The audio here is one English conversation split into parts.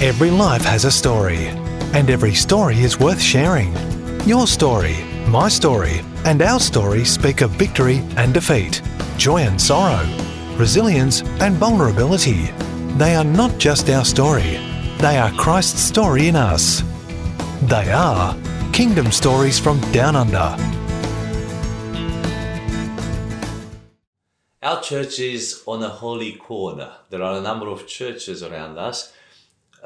Every life has a story, and every story is worth sharing. Your story, my story, and our story speak of victory and defeat, joy and sorrow, resilience and vulnerability. They are not just our story, they are Christ's story in us. They are Kingdom Stories from Down Under. Our church is on a holy corner. There are a number of churches around us,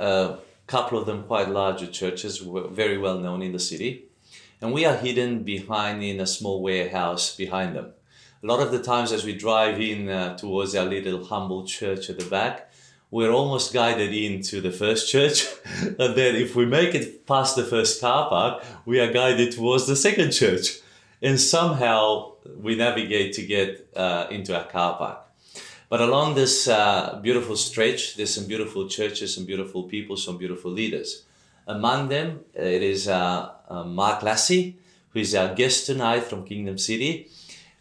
a couple of them quite larger churches, very well known in the city. And we are hidden behind in a small warehouse behind them. A lot of the times, as we drive in uh, towards our little humble church at the back, we're almost guided into the first church. and then, if we make it past the first car park, we are guided towards the second church. And somehow, we navigate to get uh, into our car park. But along this uh, beautiful stretch, there's some beautiful churches, some beautiful people, some beautiful leaders. Among them, it is uh, uh, Mark Lassie, who is our guest tonight from Kingdom City,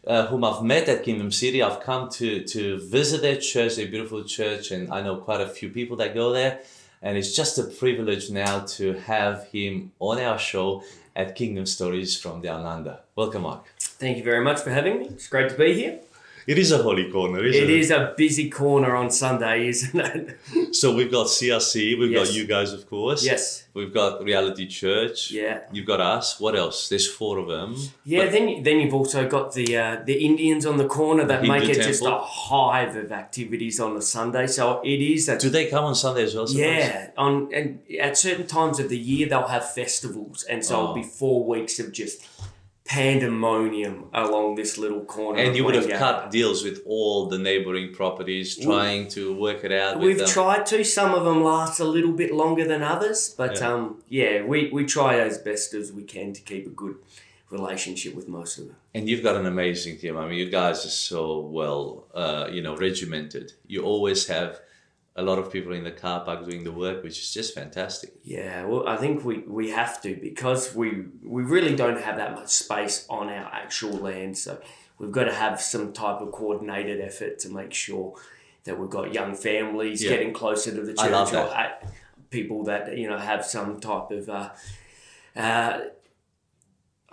uh, whom I've met at Kingdom City. I've come to, to visit their church, their beautiful church, and I know quite a few people that go there. And it's just a privilege now to have him on our show at Kingdom Stories from Down Under. Welcome, Mark. Thank you very much for having me. It's great to be here. It is a holy corner, isn't it? It is a busy corner on Sunday, isn't it? so we've got CRC, we've yes. got you guys, of course. Yes. We've got Reality Church. Yeah. You've got us. What else? There's four of them. Yeah. But then then you've also got the uh, the Indians on the corner that make it just a hive of activities on the Sunday. So it is. A, Do they come on Sunday as well? Suppose? Yeah. On and at certain times of the year they'll have festivals, and so oh. it'll be four weeks of just pandemonium along this little corner. And you would have cut deals with all the neighboring properties, trying to work it out. We've tried to. Some of them last a little bit longer than others, but yeah. um, yeah, we, we try as best as we can to keep a good relationship with most of them. And you've got an amazing team. I mean, you guys are so well, uh, you know, regimented. You always have a lot of people in the car park doing the work, which is just fantastic. Yeah, well, I think we, we have to because we we really don't have that much space on our actual land, so we've got to have some type of coordinated effort to make sure that we've got young families yeah. getting closer to the church. I love that. people that you know have some type of uh, uh,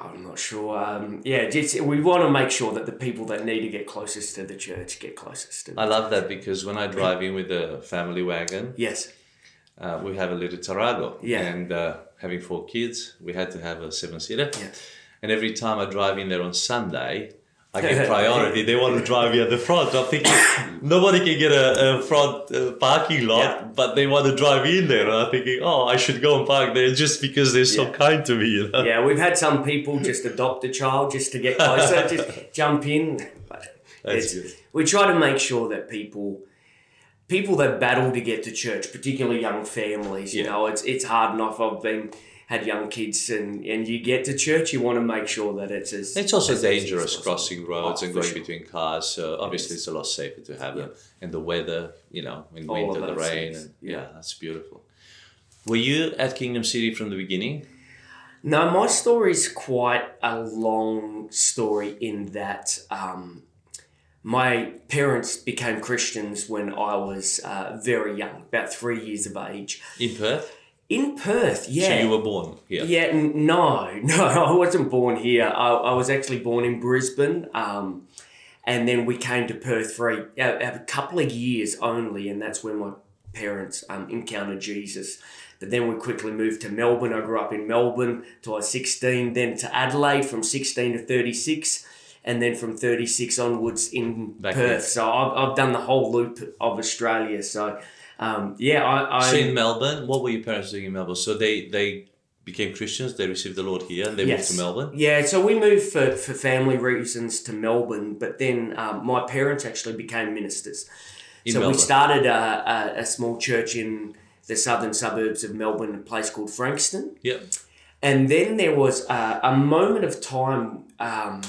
I'm not sure. Um, yeah, just, we want to make sure that the people that need to get closest to the church get closest to. I love that because when I drive in with the family wagon, yes, uh, we have a little Tarago, yeah, and uh, having four kids, we had to have a seven seater, yeah. And every time I drive in there on Sunday, I get priority. they want to drive me at the front. I'm thinking nobody can get a, a front uh, parking lot, yeah. but they want to drive in there. And I'm thinking, oh, I should go and park there just because they're so yeah. kind to me. You know? Yeah, we've had some people just adopt a child just to get closer, just jump in. We try to make sure that people people that battle to get to church, particularly young families, you yeah. know, it's it's hard enough. I've been had young kids and, and you get to church, you want to make sure that it's as. It's also as dangerous crossing roads oh, and going sure. between cars. So obviously, yes. it's a lot safer to have yeah. them. And the weather, you know, in All winter, the rain. And, yeah. yeah, that's beautiful. Were you at Kingdom City from the beginning? No, my story is quite a long story in that um, my parents became Christians when I was uh, very young, about three years of age. In Perth? In Perth, yeah. So you were born here? Yeah, n- no, no, I wasn't born here. I, I was actually born in Brisbane. Um, and then we came to Perth for a, a, couple of years only, and that's when my parents um, encountered Jesus. But then we quickly moved to Melbourne. I grew up in Melbourne till I was 16, then to Adelaide from 16 to 36, and then from 36 onwards in Back Perth. So I've, I've done the whole loop of Australia. So um, yeah, I, I. So in Melbourne, what were your parents doing in Melbourne? So they they became Christians. They received the Lord here, and they yes. moved to Melbourne. Yeah, so we moved for for family reasons to Melbourne, but then um, my parents actually became ministers. In so Melbourne. we started a, a, a, small church in the southern suburbs of Melbourne, a place called Frankston. Yep. And then there was a, a moment of time. Um,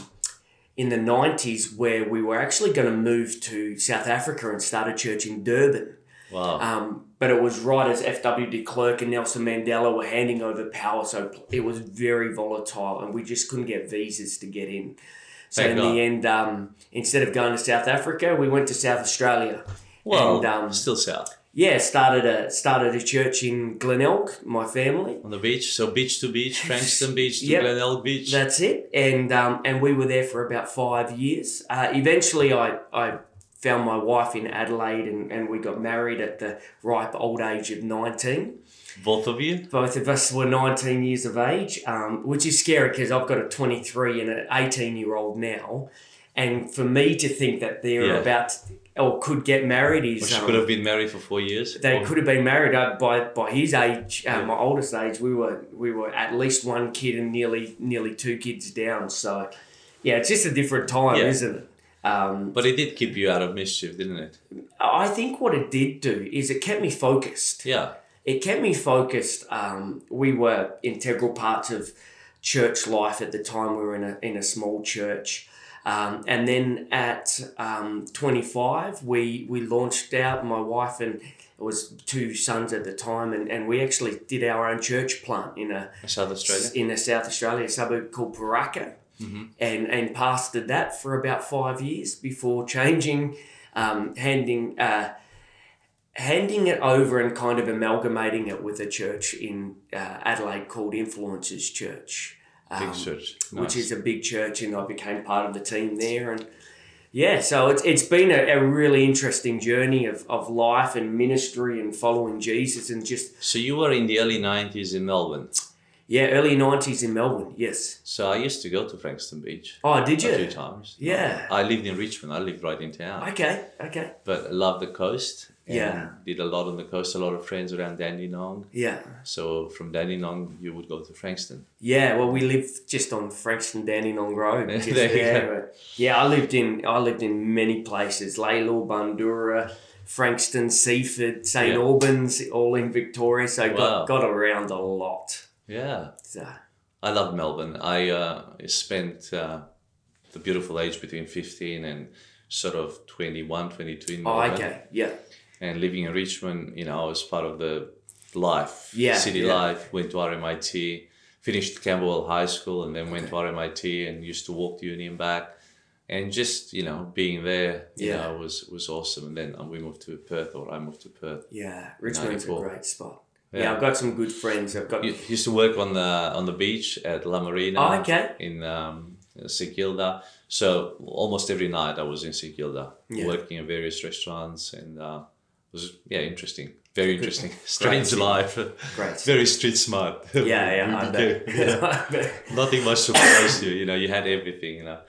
in the 90s, where we were actually going to move to South Africa and start a church in Durban. Wow. Um, but it was right as F.W. de Klerk and Nelson Mandela were handing over power, so it was very volatile, and we just couldn't get visas to get in. So Thank in God. the end, um, instead of going to South Africa, we went to South Australia. Well, and, um, still south. yeah, started a started a church in Glenelg, my family. On the beach, so beach to beach, Frankston Beach to Yep. Glenelg Beach. That's it, and um, and we were there for about five years. Uh, eventually, I I found my wife in Adelaide, and, and we got married at the ripe old age of nineteen. Both of you. Both of us were nineteen years of age, um, which is scary because I've got a twenty three and an eighteen year old now, and for me to think that they're Yeah. about or could get married is she um, could have been married for four years. they Or- could have been married uh, by by his age, uh, Yeah. my oldest age. We were we were at least one kid and nearly nearly two kids down. So, yeah, it's just a different time, Yeah. isn't it? Um, But it did keep you out of mischief, didn't it? I think what it did do is it kept me focused. Yeah. It kept me focused. Um, we were integral parts of church life at the time. We were in a in a small church. Um, and then at um, 25, we, we launched out, my wife and it was two sons at the time, and, and we actually did our own church plant in a South Australia. in a South Australia suburb called Paraka, and and pastored that for about five years before changing, um, handing uh, handing it over and kind of amalgamating it with a church in uh, Adelaide called Influencers Church. Big um, church. which is a big church, and I became part of the team there. And yeah, so it's, it's been a, a really interesting journey of, of life and ministry and following Jesus, and just So you were in the early 90s in Melbourne. Yeah, early nineties in Melbourne. Yes. So I used to go to Frankston Beach Oh, did a few you? times. Yeah. I lived in Richmond. I lived right in town. Okay. Okay. But I loved the coast. Yeah. Did a lot on the coast. A lot of friends around Dandenong. Yeah. So from Dandenong, you would go to Frankston. Yeah. Well, we lived just on Frankston Dandenong Road. Just you there. Yeah, I lived in I lived in many places: Lalor, Bundoora. Frankston, Seaford, St Yeah. Albans, all in Victoria. So Wow. got, got around a lot. Yeah. So, I love Melbourne. I uh, spent uh, the beautiful age between 15 and sort of 21, 22 in oh, okay. Yeah. And living in Richmond, you know, I was part of the life, Yeah, city yeah. life, went to RMIT, finished Camberwell High School and then went to RMIT and used to walk to uni and back. And just, you know, being there, you Yeah. know, was, was awesome. And then uh, we moved to Perth or I moved to Perth. Yeah, Richmond's a great spot. Yeah. Yeah. I've got some good friends. I've got. You used to work on the on the beach at La Marina. Oh, okay. In um, St Kilda. So almost every night I was in St Kilda, Yeah. working in various restaurants, and uh, it was yeah interesting, very interesting, strange life, Great. very street smart. Yeah, yeah, I bet. bet. Nothing much surprised you. You know, you had everything. You know,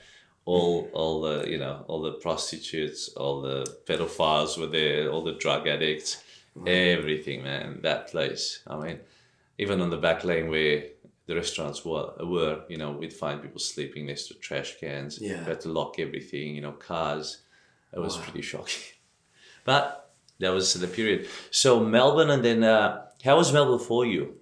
all all the you know all the prostitutes, all the pedophiles were there, all the drug addicts, everything. Man, that place. I mean, even on the back lane where the restaurants were, were you know, we'd find people sleeping next to trash cans. Yeah. We had to lock everything. You know, cars. It was Wow. pretty shocking. But that was the period. So Melbourne, and then uh, how was Melbourne for you?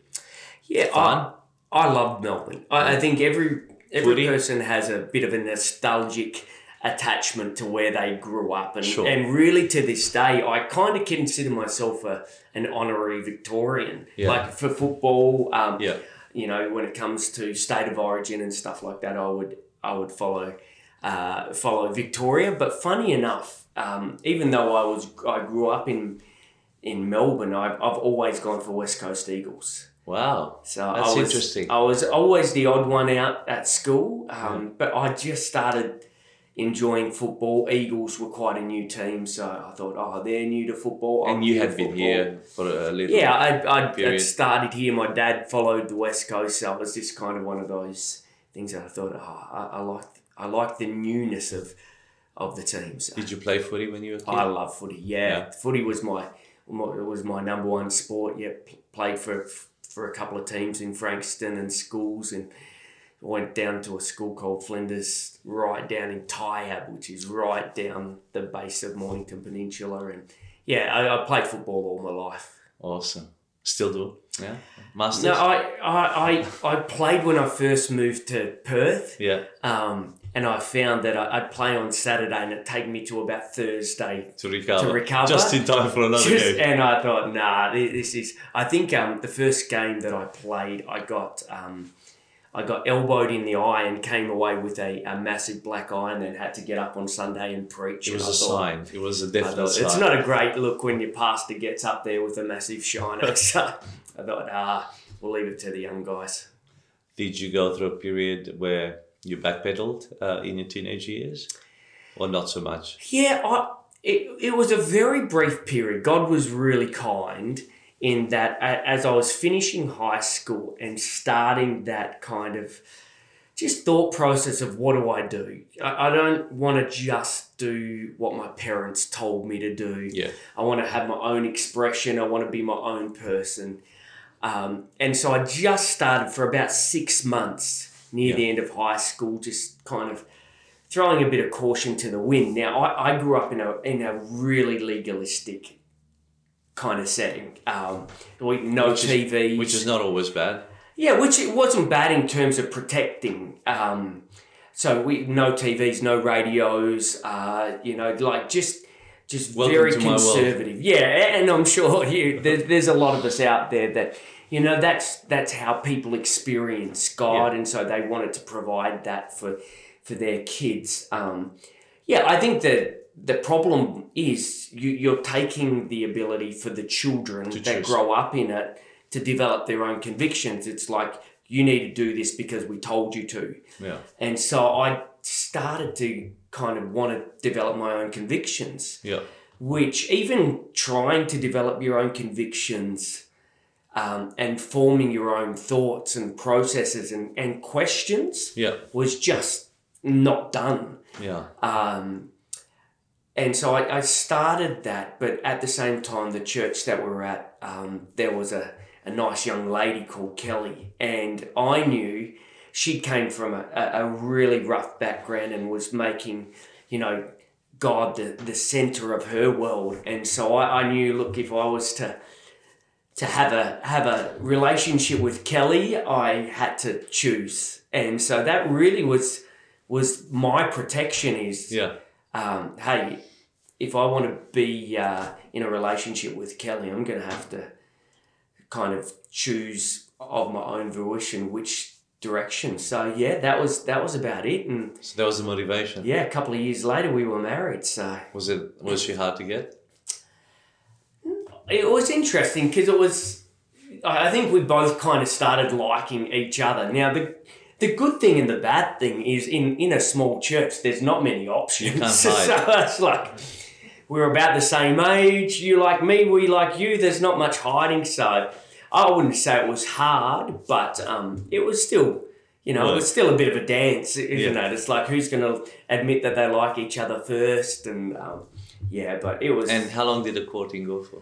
Yeah, Fun? I, I love Melbourne. I, I think every every Footy? person has a bit of a nostalgic attachment to where they grew up, and Sure. and really to this day, I kind of consider myself a an honorary Victorian. Yeah. Like for football, um, Yeah. you know, when it comes to state of origin and stuff like that, I would I would follow uh, follow Victoria. But funny enough, um, even though I was I grew up in in Melbourne, I've, I've always gone for West Coast Eagles. Wow. So That's I was, interesting. I was always the odd one out at school, um, but I just started enjoying football. Eagles were quite a new team, so I thought, oh, they're new to football. I'm And you had been football. here for a little. Yeah, I, I, started here. My dad followed the West Coast, so it was just kind of one of those things that I thought, oh, I, I like, I like the newness of, of the teams. Did you play footy when you were a kid? I love footy. Yeah, Yeah. footy was my, my it was my number one sport. Yeah, played for for a couple of teams in Frankston and schools, and went down to a school called Flinders, right down in Tyabb, which is right down the base of Mornington Peninsula. And yeah, I, I played football all my life. Awesome. Still do? Yeah. Masters? No, I, I, I, I played when I first moved to Perth. yeah. Um, and I found that I, I'd play on Saturday and it'd take me to about Thursday To recover. To recover. Just in time for another Just- game. and I thought, nah, this is. I think um, the first game that I played, I got, um, I got elbowed in the eye and came away with a, a massive black eye and then had to get up on Sunday and preach. It was a thought- sign. It was a definite thought, sign. it's not a great look when your pastor gets up there with a massive shiner. so I thought, ah, we'll leave it to the young guys. Did you go through a period where you backpedaled uh, in your teenage years, or not so much? Yeah, I, it, it was a very brief period. God was really kind in that as I was finishing high school and starting that kind of just thought process of what do I do? I, I don't want to just do what my parents told me to do. Yeah. I want to have my own expression. I want to be my own person. Um, and so I just started for about six months near Yeah. the end of high school, just kind of throwing a bit of caution to the wind. Now, I, I grew up in a, in a really legalistic kind of setting. Um, we, no Which is- TVs. Which is not always bad. Yeah, which it wasn't bad in terms of protecting. Um, so we no TVs, no radios. Uh, you know, like just just Welcome very to my world. conservative. Yeah, and I'm sure you there's, there's a lot of us out there that you know that's that's how people experience God, Yeah. and so they wanted to provide that for for their kids. Um, yeah, I think that the problem is you, you're taking the ability for the children that choose. grow up in it to develop their own convictions. It's like you need to do this because we told you to. Yeah. And so I started to kind of want to develop my own convictions, Yeah. which even trying to develop your own convictions um, and forming your own thoughts and processes and, and questions Yeah. was just not done. Yeah. Um, and so I, I started that, but at the same time, the church that we we're at, um, there was a, a nice young lady called Kelly, and I knew she came from a, a, really rough background and was making, you know, God the, the center of her world. And so I, I knew, look, if I was to to have a have a relationship with Kelly, I had to choose. And so that really was was my protection is Yeah. um, hey, if I want to be uh, in a relationship with Kelly, I'm going to have to kind of choose of my own volition which direction. So yeah, that was that was about it. And So that was the motivation. yeah, a couple of years later, we were married. So Was it? Was she hard to get? it was interesting because it was. I think we both kind of started liking each other. Now the. The good thing and the bad thing is in, in a small church, there's not many options. You can't hide. so it's like we're about the same age. You like me, we like you. There's not much hiding. So I wouldn't say it was hard, but um, it was still, you know, it was still a bit of a dance, isn't Yeah. it? It's like who's going to admit that they like each other first, and um, yeah, but it was And how long did the courting go for?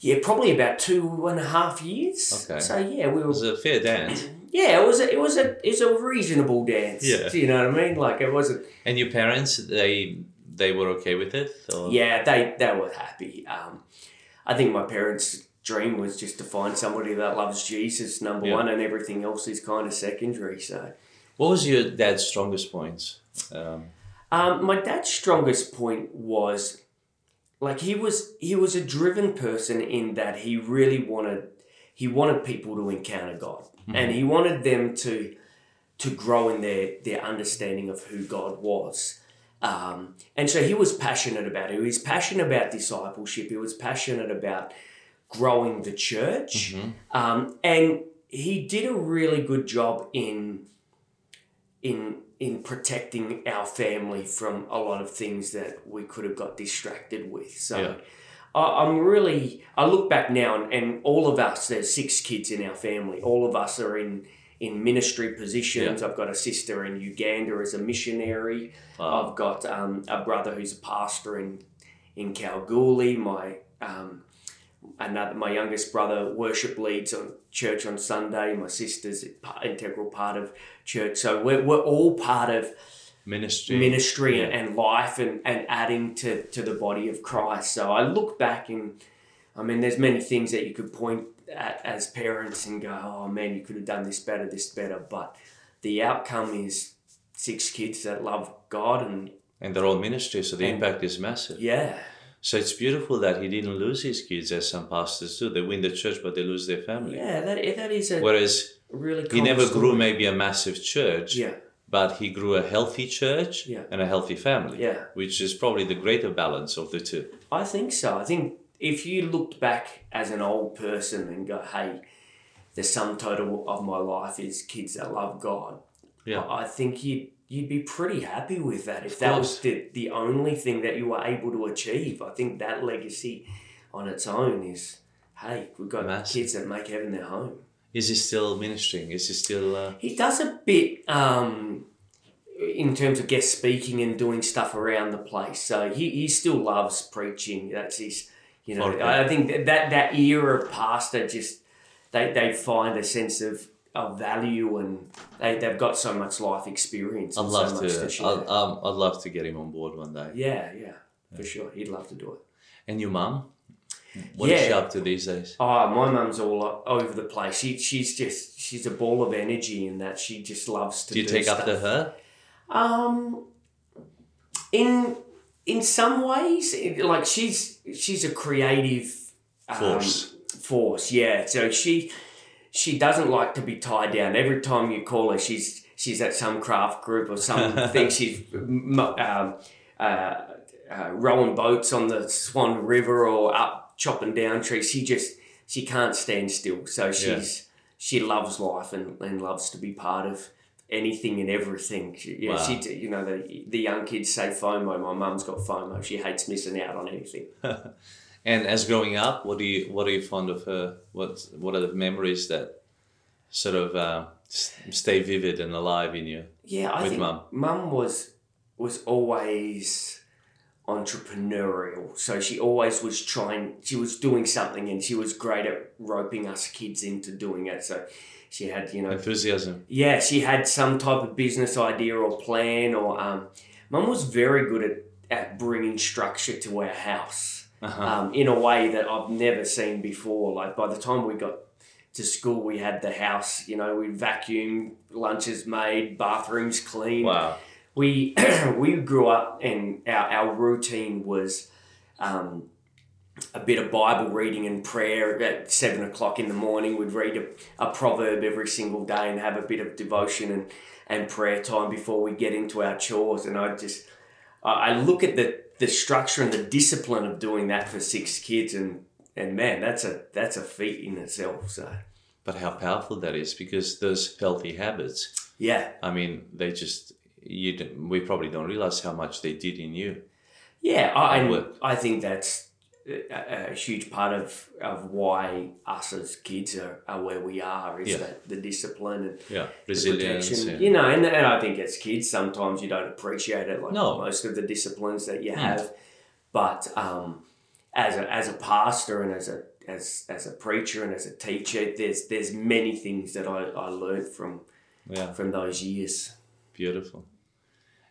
yeah, probably about two and a half years. Okay. So yeah, we It was a fair dance. yeah, it was a, it was a it's a reasonable dance. Yeah. Do you know what I mean? Like it wasn't. And your parents, they they were okay with it? Or? Yeah, they they were happy. Um, I think my parents' dream was just to find somebody that loves Jesus, number Yeah. one, and everything else is kind of secondary. So, What was your dad's strongest points? Um, um, my dad's strongest point was like he was he was a driven person in that he really wanted he wanted people to encounter God and he wanted them to to grow in their their understanding of who God was. Um, and so he was passionate about it. He was passionate about discipleship. He was passionate about growing the church. Um, and he did a really good job in in in protecting our family from a lot of things that we could have got distracted with. So Yeah. I, I'm really I look back now and, and all of us there's six kids in our family. All of us are in in ministry positions. I've got a sister in Uganda as a missionary. Wow. I've got um, a brother who's a pastor in in Kalgoorlie. My um, another my youngest brother worship leads on church on Sunday. My sister's integral part of church. So we're, we're all part of ministry. ministry Yeah. and life and, and adding to, to the body of Christ. So I look back and I mean, there's many things that you could point as parents and go, oh man, you could have done this better, this better. But the outcome is six kids that love God and and they're all ministry, so the And- impact is massive. yeah, So it's beautiful that he didn't lose his kids as some pastors do. They win the church, but they lose their family. yeah, that, that is a Whereas really. He never story. grew maybe a massive church, Yeah, but he grew a healthy church Yeah. and a healthy family, Yeah. which is probably the greater balance of the two. I think so. I think if you looked back as an old person and go, "Hey, the sum total of my life is kids that love God," Yeah. I think you'd you'd be pretty happy with that if that was the, the only thing that you were able to achieve. I think that legacy on its own is, hey, we've got Massive. kids that make heaven their home. Is he still ministering? Is he still? Uh, He does a bit um, in terms of guest speaking and doing stuff around the place. So he, he still loves preaching. That's his, you know. I think that, that era of pastor just, they, they find a sense of, of value and they, they've got so much life experience I'd love so to. to. I'd, um, I'd love to get him on board one day. yeah, yeah, for sure. He'd love to do it. And your mum? What is she up to these days? Oh, my mum's all over the place. She, she's just, she's a ball of energy in that she just loves to Do you do take stuff. after her? Um, in in some ways, it- like she's she's a creative um, Force. Force, yeah. So she she doesn't like to be tied down. Every time you call her, she's she's at some craft group or something. she's um, uh, uh, rowing boats on the Swan River or up chopping down trees. She just she can't stand still. So she's she loves life and, and loves to be part of anything and everything. She, yeah, Wow. she you know the the young kids say FOMO. My mum's got FOMO. She hates missing out on anything. And as growing up, what do you what are you fond of her? What what are the memories that sort of uh, stay vivid and alive in you? Yeah, I With think mum. mum was was always entrepreneurial. So she always was trying. She was doing something, and she was great at roping us kids into doing it. So she had, you know, Enthusiasm. yeah, she had some type of business idea or plan. Or um, mum was very good at at bringing structure to our house Uh-huh. um, in a way that I've never seen before. Like by the time we got to school, we had the house. You know, we vacuumed, lunches made, bathrooms clean. Wow. We we grew up, and our our routine was. Um, a bit of Bible reading and prayer at seven o'clock in the morning. We'd read a, a proverb every single day and have a bit of devotion and, and prayer time before we get into our chores. And I just, I look at the, the structure and the discipline of doing that for six kids, and, and man, that's a that's a feat in itself. So But how powerful that is because those healthy habits, yeah, I mean, they just you don't- we probably don't realize how much they did in you. yeah, I, and. I think that's a, a huge part of, of why us as kids are, are where we are is Yeah. that the discipline and Yeah, the resilience. protection. and- You know, and, and I think as kids, sometimes you don't appreciate it like No. most of the disciplines that you Hmm. have. But um, as a as a pastor and as a as as a preacher and as a teacher, there's there's many things that I, I learned from yeah, from those years. beautiful.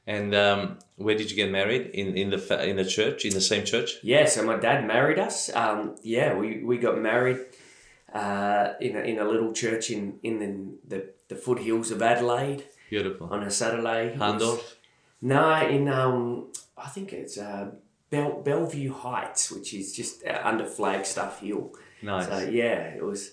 And um, where did you get married? In in the in the church, in the same church? Yeah, so my dad married us. Um, yeah, we, we got married uh, in, a, in a little church in, in the, the, the foothills of Adelaide Beautiful. on a Saturday. Hahndorf. No, in um, I think it's uh, Bell, Bellevue Heights, which is just uh, under Flagstaff Hill. Nice. So yeah, it was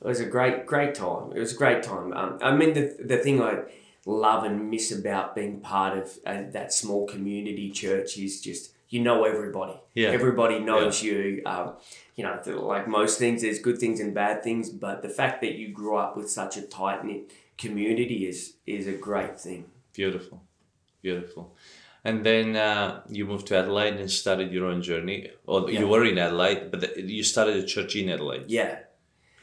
it was a great great time. It was a great time. Um, I mean the the thing I love and miss about being part of uh, that small community church is just you know everybody. Yeah. Everybody knows you. Um, you know, like most things, there's good things and bad things, but the fact that you grew up with such a tight knit community is is a great thing. Beautiful, beautiful. And then uh, you moved to Adelaide and started your own journey. Or Yeah. you were in Adelaide, but you started a church in Adelaide. Yeah.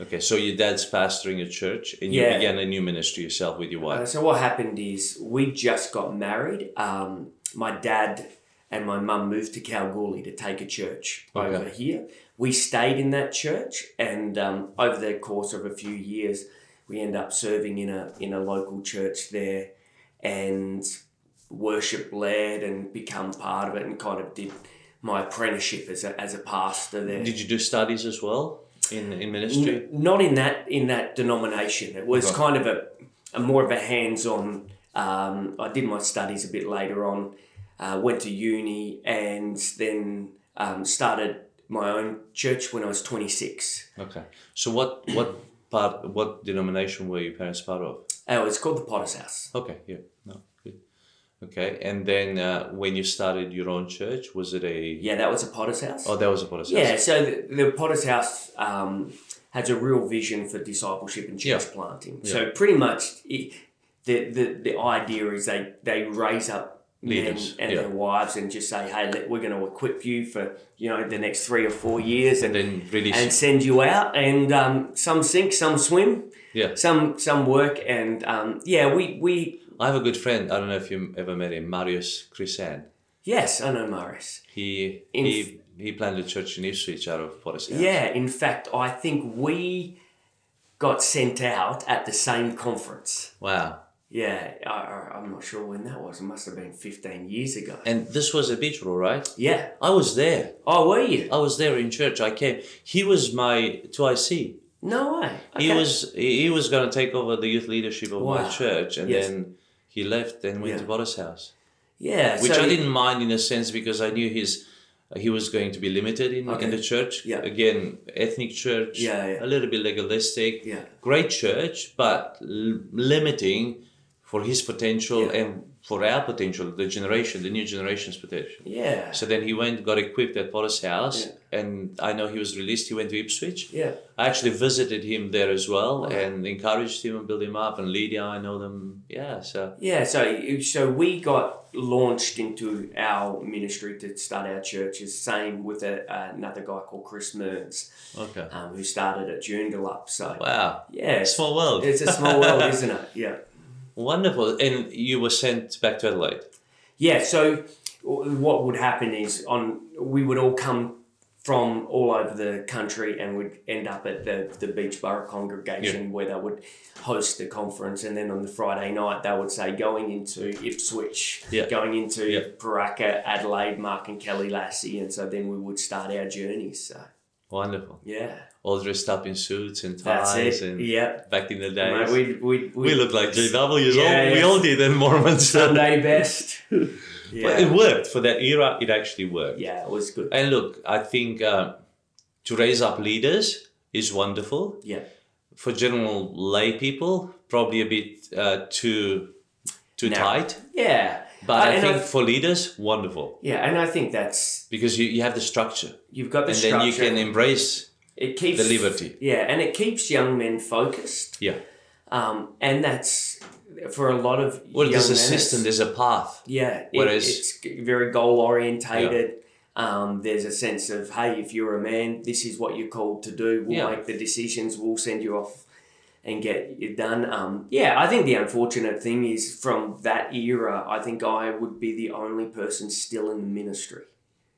Okay, so your dad's pastoring a church, and you Yeah. began a new ministry yourself with your Uh, wife. so what happened is we just got married. Um, my dad and my mum moved to Kalgoorlie to take a church Okay. over here. We stayed in that church, and um, over the course of a few years, we end up serving in a in a local church there, and worship led and become part of it, and kind of did my apprenticeship as a, as a pastor there. Did you do studies as well in in ministry? N- not in that in that denomination. It was kind of a, a more of a hands-on. Um, I did my studies a bit later on. Uh, went to uni and then um, started my own church when I was twenty six. Okay. So what what part. What denomination were your parents part of? Oh, it's called the Potter's House. Okay, yeah. Okay, and then uh, when you started your own church, was it a? Yeah, that was a Potter's House. Oh, that was a Potter's Yeah, house. Yeah, so the, the Potter's House um, has a real vision for discipleship and church Yeah. planting. Yeah. So pretty much, it, the, the the idea is they they raise up Leaders, men and their wives and just say, hey, let, we're going to equip you for you know the next three or four years and And then release. and send you out. And um, some sink, some swim, yeah, some some work, and um, yeah, we we I have a good friend. I don't know if you ever met him, Marius Chrisan. yes, I know Marius. He In- he he planted a church in Ipswich out of Potter's house. Yeah, in fact, I think we got sent out at the same conference. Wow. Yeah, I, I, I'm not sure when that was. It must have been 15 years ago. And this was a Beechboro, right? Yeah. I was there. Oh, were you? I was there in church. I came. He was my 2IC. No way. He was he he was going to take over the youth leadership of my church, and Yes. then he left and went Yeah. to Potter's house, Yeah. which so I didn't mind in a sense because I knew his uh, he was going to be limited in, Okay. in the church. Yeah. Again, ethnic church. Yeah, yeah. A little bit legalistic. Yeah. Great church, but l- limiting for his potential Yeah. and for our potential, the generation, the new generation's potential. Yeah. So then he went, got equipped at Potter's house, Yeah. and I know he was released. He went to Ipswich. Yeah. I actually visited him there as well Wow. and encouraged him and built him up. And Lydia, I know them. Yeah, so Yeah. So, so we got launched into our ministry to start our churches. Same with a, another guy called Chris Mearns, okay. um, who started at Joondalup. So, Wow, yeah, small world. it's a small world, isn't it? Yeah. Wonderful. And you were sent back to Adelaide. Yeah, so what would happen is on we would all come from all over the country and would end up at the, the Beach Beechboro congregation where they would host the conference and then on the Friday night they would say going into Ipswich, Yeah. going into Yeah. Paraka, Adelaide, Mark and Kelly Lassie and so then we would start our journey. So Wonderful. yeah. All dressed up in suits and ties. And Yeah. back in the Mate, days. we, we, we, we look like JWs. Yeah, all, We all did, in Mormons. Sunday best. But it worked for that era. It actually worked. yeah, it was good. And look, I think uh, to raise up leaders is wonderful. Yeah. For general lay people, probably a bit uh, too too Now- tight. Yeah. But Uh, I think I- for leaders, wonderful Yeah, and I think that's because you, you have the structure, you've got the and structure. then you can embrace. It keeps the liberty. Yeah, and it keeps young men focused. Yeah. Um, and that's for a lot of Well, there's a system. There's a path. Yeah, it- it's very goal orientated. Um, there's a sense of hey, if you're a man, this is what you're called to do. We'll Yeah. make the decisions. We'll send you off and get it done. Um, yeah, I think the unfortunate thing is from that era, I think I would be the only person still in the ministry.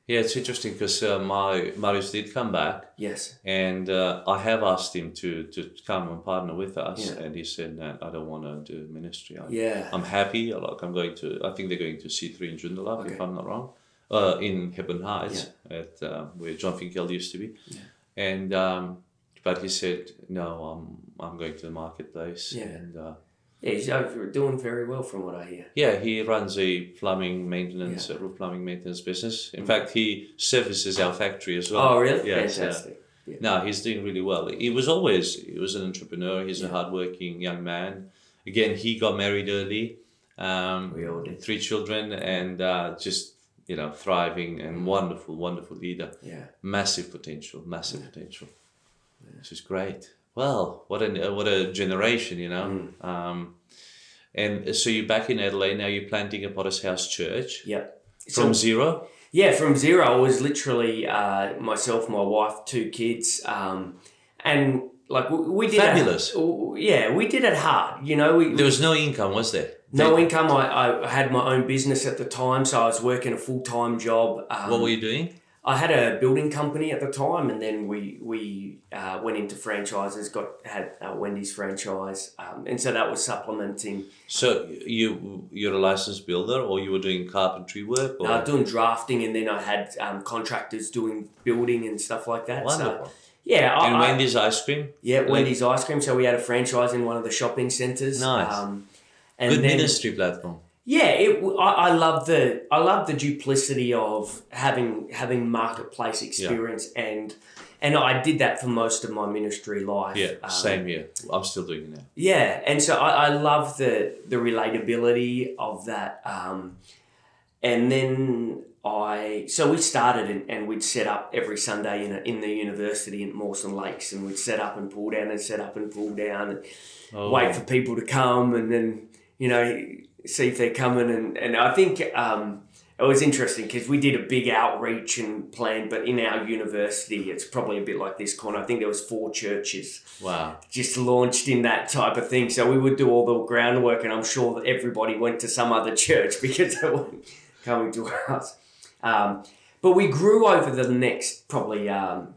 Yeah, it's interesting because uh, my Marius did come back, Yes. and uh, I have asked him to to come and partner with us, Yeah. and he said, "No, I don't want to do ministry. I, Yeah. I'm happy. Like I'm going to. I think they're going to C three in Joondalup, Okay. if I'm not wrong, uh, in Hepburn Heights, at uh, where John Finkel used to be. And um, but he said, no, I'm I'm going to the marketplace, Yeah. and uh, Yeah, he's uh, doing very well from what I hear. yeah, he runs a plumbing maintenance, uh, roof plumbing maintenance business. In fact, he services our factory as well. Oh, really? Yes, Fantastic. Yeah. no, he's doing really well. He was always he was an entrepreneur. He's a hardworking young man. Again, he got married early. Um, We all did. Three children and uh, just you know thriving and wonderful, wonderful leader. Yeah. Massive potential, massive potential. This is great. Well, what a what a generation, you know. Mm. Um, and so you're back in Adelaide now. You're planting a Potter's House Church Yep. from So- zero. Yeah, from zero, I was literally uh, myself, my wife, two kids, um, and like we, we did. it- Fabulous. yeah, we did it hard. You know, we There was no income, was there? no income. I, I had my own business at the time, so I was working a full time job. Um, What were you doing? I had a building company at the time, and then we we uh, went into franchises. Got had a Wendy's franchise, um, and so that was supplementing. So you you're a licensed builder, or you were doing carpentry work? Or? I was doing drafting, and then I had um, contractors doing building and stuff like that. Wonderful. So, yeah, and I- Wendy's ice cream. Yeah, Wendy's ice cream. So we had a franchise in one of the shopping centres. Nice. Um, and Good then, ministry platform. Yeah, it, I, I love the I love the duplicity of having having marketplace experience and and I did that for most of my ministry life. Yeah, Um, same here. I'm still doing it now. Yeah, and so I, I love the the relatability of that. Um, and then I so we started and, and we'd set up every Sunday in a, in the university in Mawson Lakes, and we'd set up and pull down and set up and pull down and Oh, wait for people to come, and then you know see if they're coming. And and I think um, it was interesting because we did a big outreach and plan, but in our university, it's probably a bit like this corner. I think there was four churches Wow. just launched in that type of thing. So we would do all the groundwork, and I'm sure that everybody went to some other church because they weren't coming to us. Um, but we grew over the next probably um,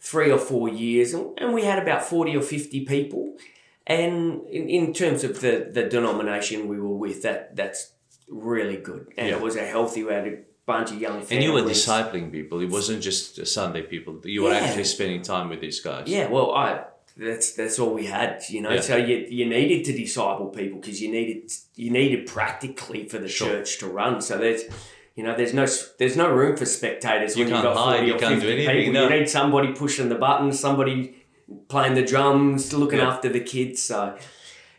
three or four years, and, and we had about 40 or 50 people. And in, in terms of the, the denomination we were with, that that's really good. And Yeah. it was a healthy, had a bunch of young families. And you were discipling people. It wasn't just Sunday people. You were Yeah. actually spending time with these guys. Yeah, well, I that's that's all we had, you know. Yeah. So you you needed to disciple people because you needed you needed practically for the Sure. church to run. So there's you know there's no there's no room for spectators You when can't you've got hide, forty you or can't do fifty anything, people. no. You need somebody pushing the buttons, somebody playing the drums, looking Yeah. after the kids. So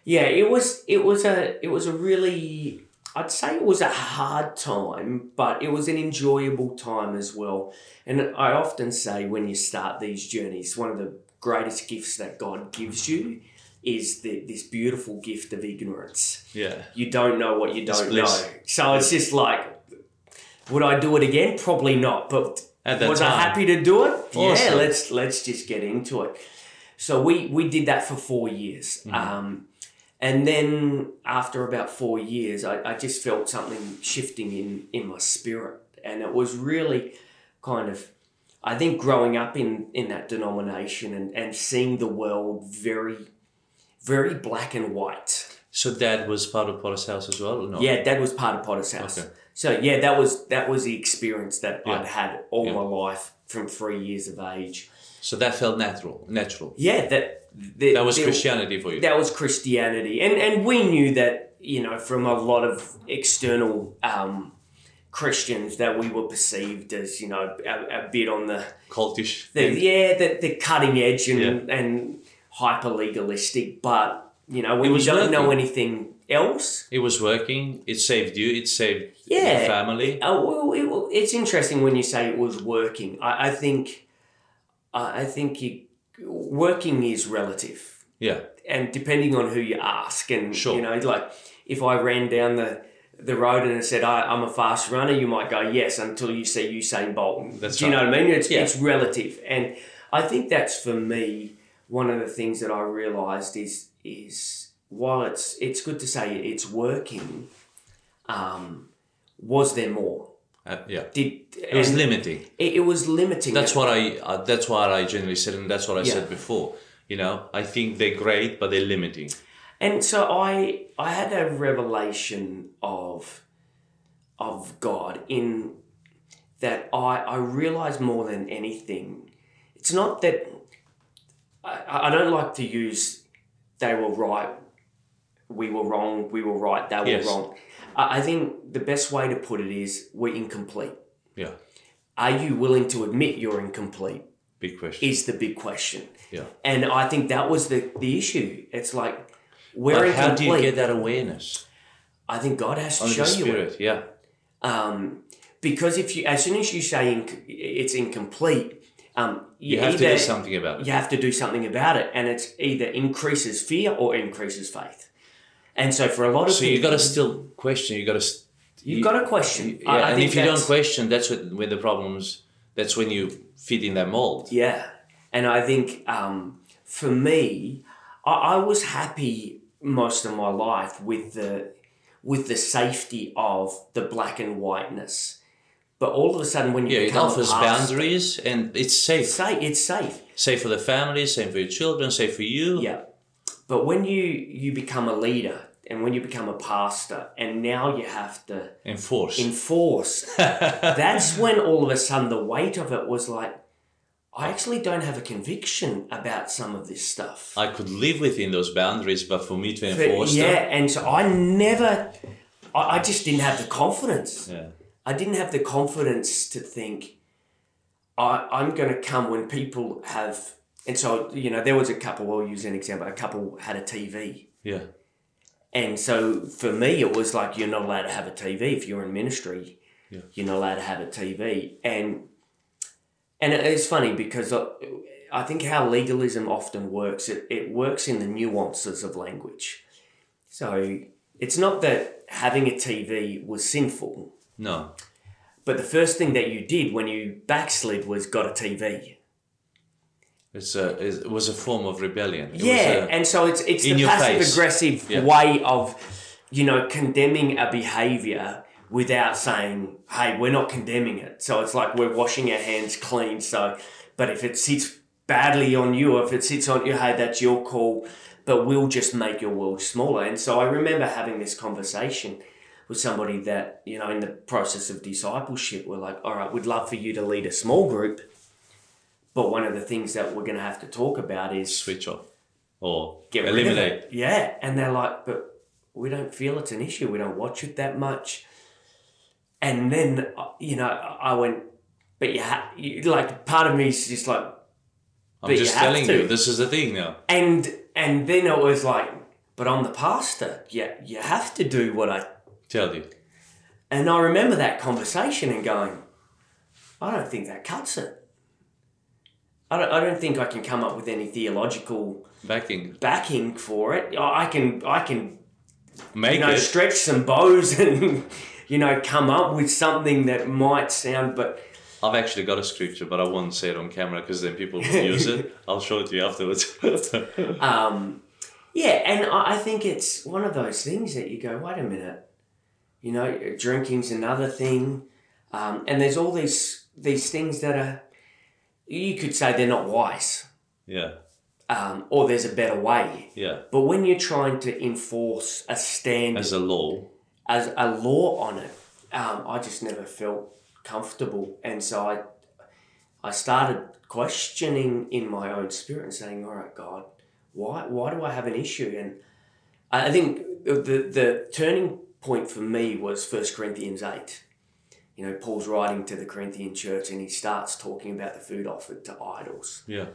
yeah, it was it was a it was a really I'd say it was a hard time, but it was an enjoyable time as well. And I often say when you start these journeys, one of the greatest gifts that God gives you is the, this beautiful gift of ignorance. Yeah. You don't know what you don't know. So it's just like, would I do it again? Probably not. But was time. I happy to do it? Yeah, let's let's just get into it. So we we did that for four years. Mm-hmm. Um, and then after about four years, I, I just felt something shifting in, in my spirit. And it was really kind of, I think, growing up in, in that denomination and, and seeing the world very, very black and white. So dad was part of Potter's house as well? Or no? Yeah, Dad was part of Potter's House. Okay. So yeah, that was that was the experience that Yeah. I'd had all Yeah. my life from three years of age. So that felt natural. Natural. Yeah, that the, That was Christianity for you. That was Christianity, and and we knew that you know from a lot of external um, Christians that we were perceived as you know a, a bit on the, Cultish. the yeah the, the cutting edge and Yeah. and hyper legalistic, but you know when you don't know anything else, It was working. It saved you. It saved Yeah. your family. Oh, well, it, it's interesting when you say it was working. I, I think, I I think you, working is relative, Yeah. and depending on who you ask, and Sure. you know, like if I ran down the the road and I said I, I'm a fast runner, you might go yes until you see Usain Bolt. That's Do you know what I mean? It's Yeah. it's relative, and I think that's for me one of the things that I realised is is while it's it's good to say it's working. Um, was there more? Uh, yeah. Did It was limiting. it, it was limiting. That's what I. Uh, that's what I generally said, and that's what I Yeah. said before. You know, I think they're great, but they're limiting. And so I I had a revelation of of God in that I I realized more than anything. It's not that I, I don't like to use they were right, we were wrong, we were right, they were Yes. wrong. I, think the best way to put it is we're incomplete. Yeah. Are you willing to admit you're incomplete? Big question. Is the big question. yeah. And I think that was the, the issue. It's like we're But incomplete. how do you get that awareness I think God has to show you it. Yeah. Um, because if you, as soon as you say inc- it's incomplete, um, you, You have to do something about it. You have to do something about it, and it's either increases fear or increases faith. And so, for a lot of So people, you got to still question. You've got to. you've got to question. Yeah, I, I and if you don't question, that's when, when the problems. That's when you fit in that mold. Yeah, and I think um, for me, I, I was happy most of my life with the with the safety of the black and whiteness. But all of a sudden, when you Yeah, it offers boundaries and it's safe. It's safe. It's safe. Safe for the family, safe for your children, safe for you. Yeah. But when you you become a leader and when you become a pastor and now you have to Enforce. enforce, that's when all of a sudden the weight of it was like, I actually don't have a conviction about some of this stuff. I could live within those boundaries, but for me to But enforce yeah, them. and so I never, I, I just didn't have the confidence. Yeah. I didn't have the confidence to think, I, I'm going to come when people have, and so, you know, there was a couple, I'll use an example, a couple had a TV. Yeah. And so for me, it was like, you're not allowed to have a TV if you're in ministry. Yeah. You're not allowed to have a TV. And, and it's funny because I, I think how legalism often works, it, it works in the nuances of language. So it's not that having a TV was sinful, No. but the first thing that you did when you backslid was got a TV. It's a, it was a form of rebellion. It Yeah, a- and so it's it's the passive face. aggressive Yeah. way of, you know, condemning a behavior without saying, "Hey, we're not condemning it." So it's like we're washing our hands clean. So, but if it sits badly on you, or if it sits on you, hey, that's your call. But we'll just make your world smaller. And so I remember having this conversation with somebody that you know in the process of discipleship, we're like, "All right, we'd love for you to lead a small group." But one of the things that we're going to have to talk about is switch off or get rid of eliminate. Yeah, and they're like, but we don't feel it's an issue. We don't watch it that much. And then uh, you know, I went, but you have like part of me is just like, I'm you just have telling you, this is the thing now. and and then it was like, but I'm the pastor. Yeah, you have to do what I. Tell you. And I remember that conversation and going, I don't think that cuts it. I don't, I don't think I can come up with any theological Backing. backing for it. I can I can Make you know, it. stretch some bows and you know, come up with something that might sound. But I've actually got a scripture, but I won't say it on camera because then people will use it. I'll show it to you afterwards. um, yeah, and I I think it's one of those things that you go, wait a minute, you know, drinking's another thing, um, and there's all these these things that are, you could say they're not wise, yeah. um, or there's a better way. Yeah. But when you're trying to enforce a standard As a law. as a law on it, um, I just never felt comfortable, and so I, I started questioning in my own spirit and saying, "All right, God, why why do I have an issue?" And I think the the turning point for me was First Corinthians eight. You know, Paul's writing to the Corinthian church, and he starts talking about the food offered to idols Yeah.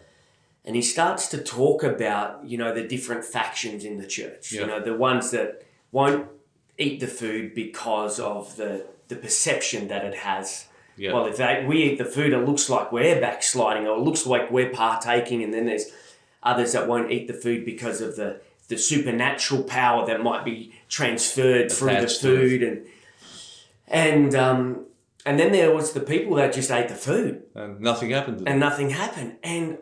and he starts to talk about you know the different factions in the church Yeah. you know the ones that won't eat the food because of the the perception that it has Yeah. well if they, we eat the food it looks like we're backsliding or it looks like we're partaking and then there's others that won't eat the food because of the the supernatural power that might be transferred through the Attached to it. food and and um and then there was the people that just ate the food and nothing happened to them. and nothing happened. And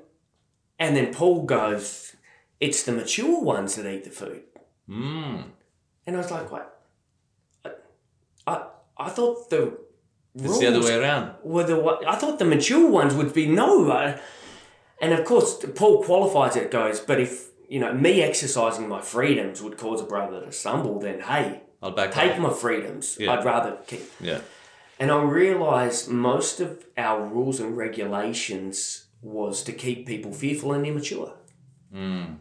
and then Paul goes, "It's the mature ones that eat the food." Mm. And I was like, "What? I I, I thought the It's the other way around. were the I thought the mature ones would be no." I- And of course, Paul qualifies it. Goes, but if you know me exercising my freedoms would cause a brother to stumble, then hey, I'll back take off. my freedoms. Yeah. I'd rather keep. Yeah. And I realised most of our rules and regulations was to keep people fearful and immature. Mm.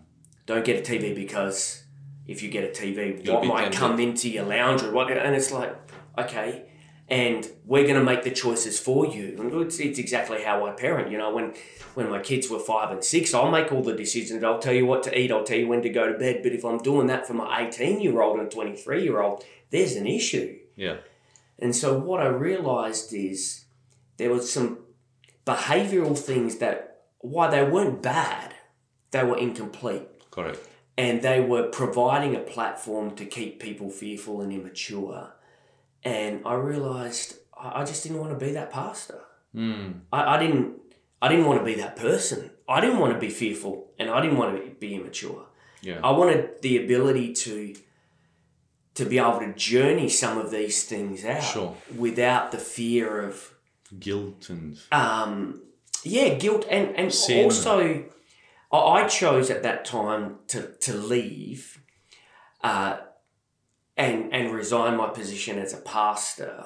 Don't get a TV because if you get a TV, You'll what might tempted. come into your lounge or what? And it's like, okay, and we're going to make the choices for you. And it's, it's exactly how I parent. You know, when when my kids were five and six, I'll make all the decisions. I'll tell you what to eat. I'll tell you when to go to bed. But if I'm doing that for my 18 year old and 23 year old, there's an issue. Yeah. And so what I realized is there was some behavioral things that while they weren't bad, they were incomplete. Correct. And they were providing a platform to keep people fearful and immature. And I realized I I just didn't want to be that pastor. Mm. I, I didn't I didn't want to be that person. I didn't want to be fearful and I didn't want to be immature. Yeah. I wanted the ability to to be able to journey some of these things out Sure. without the fear of Guilt and um yeah guilt and and Sin. also I chose at that time to to leave uh and and resign my position as a pastor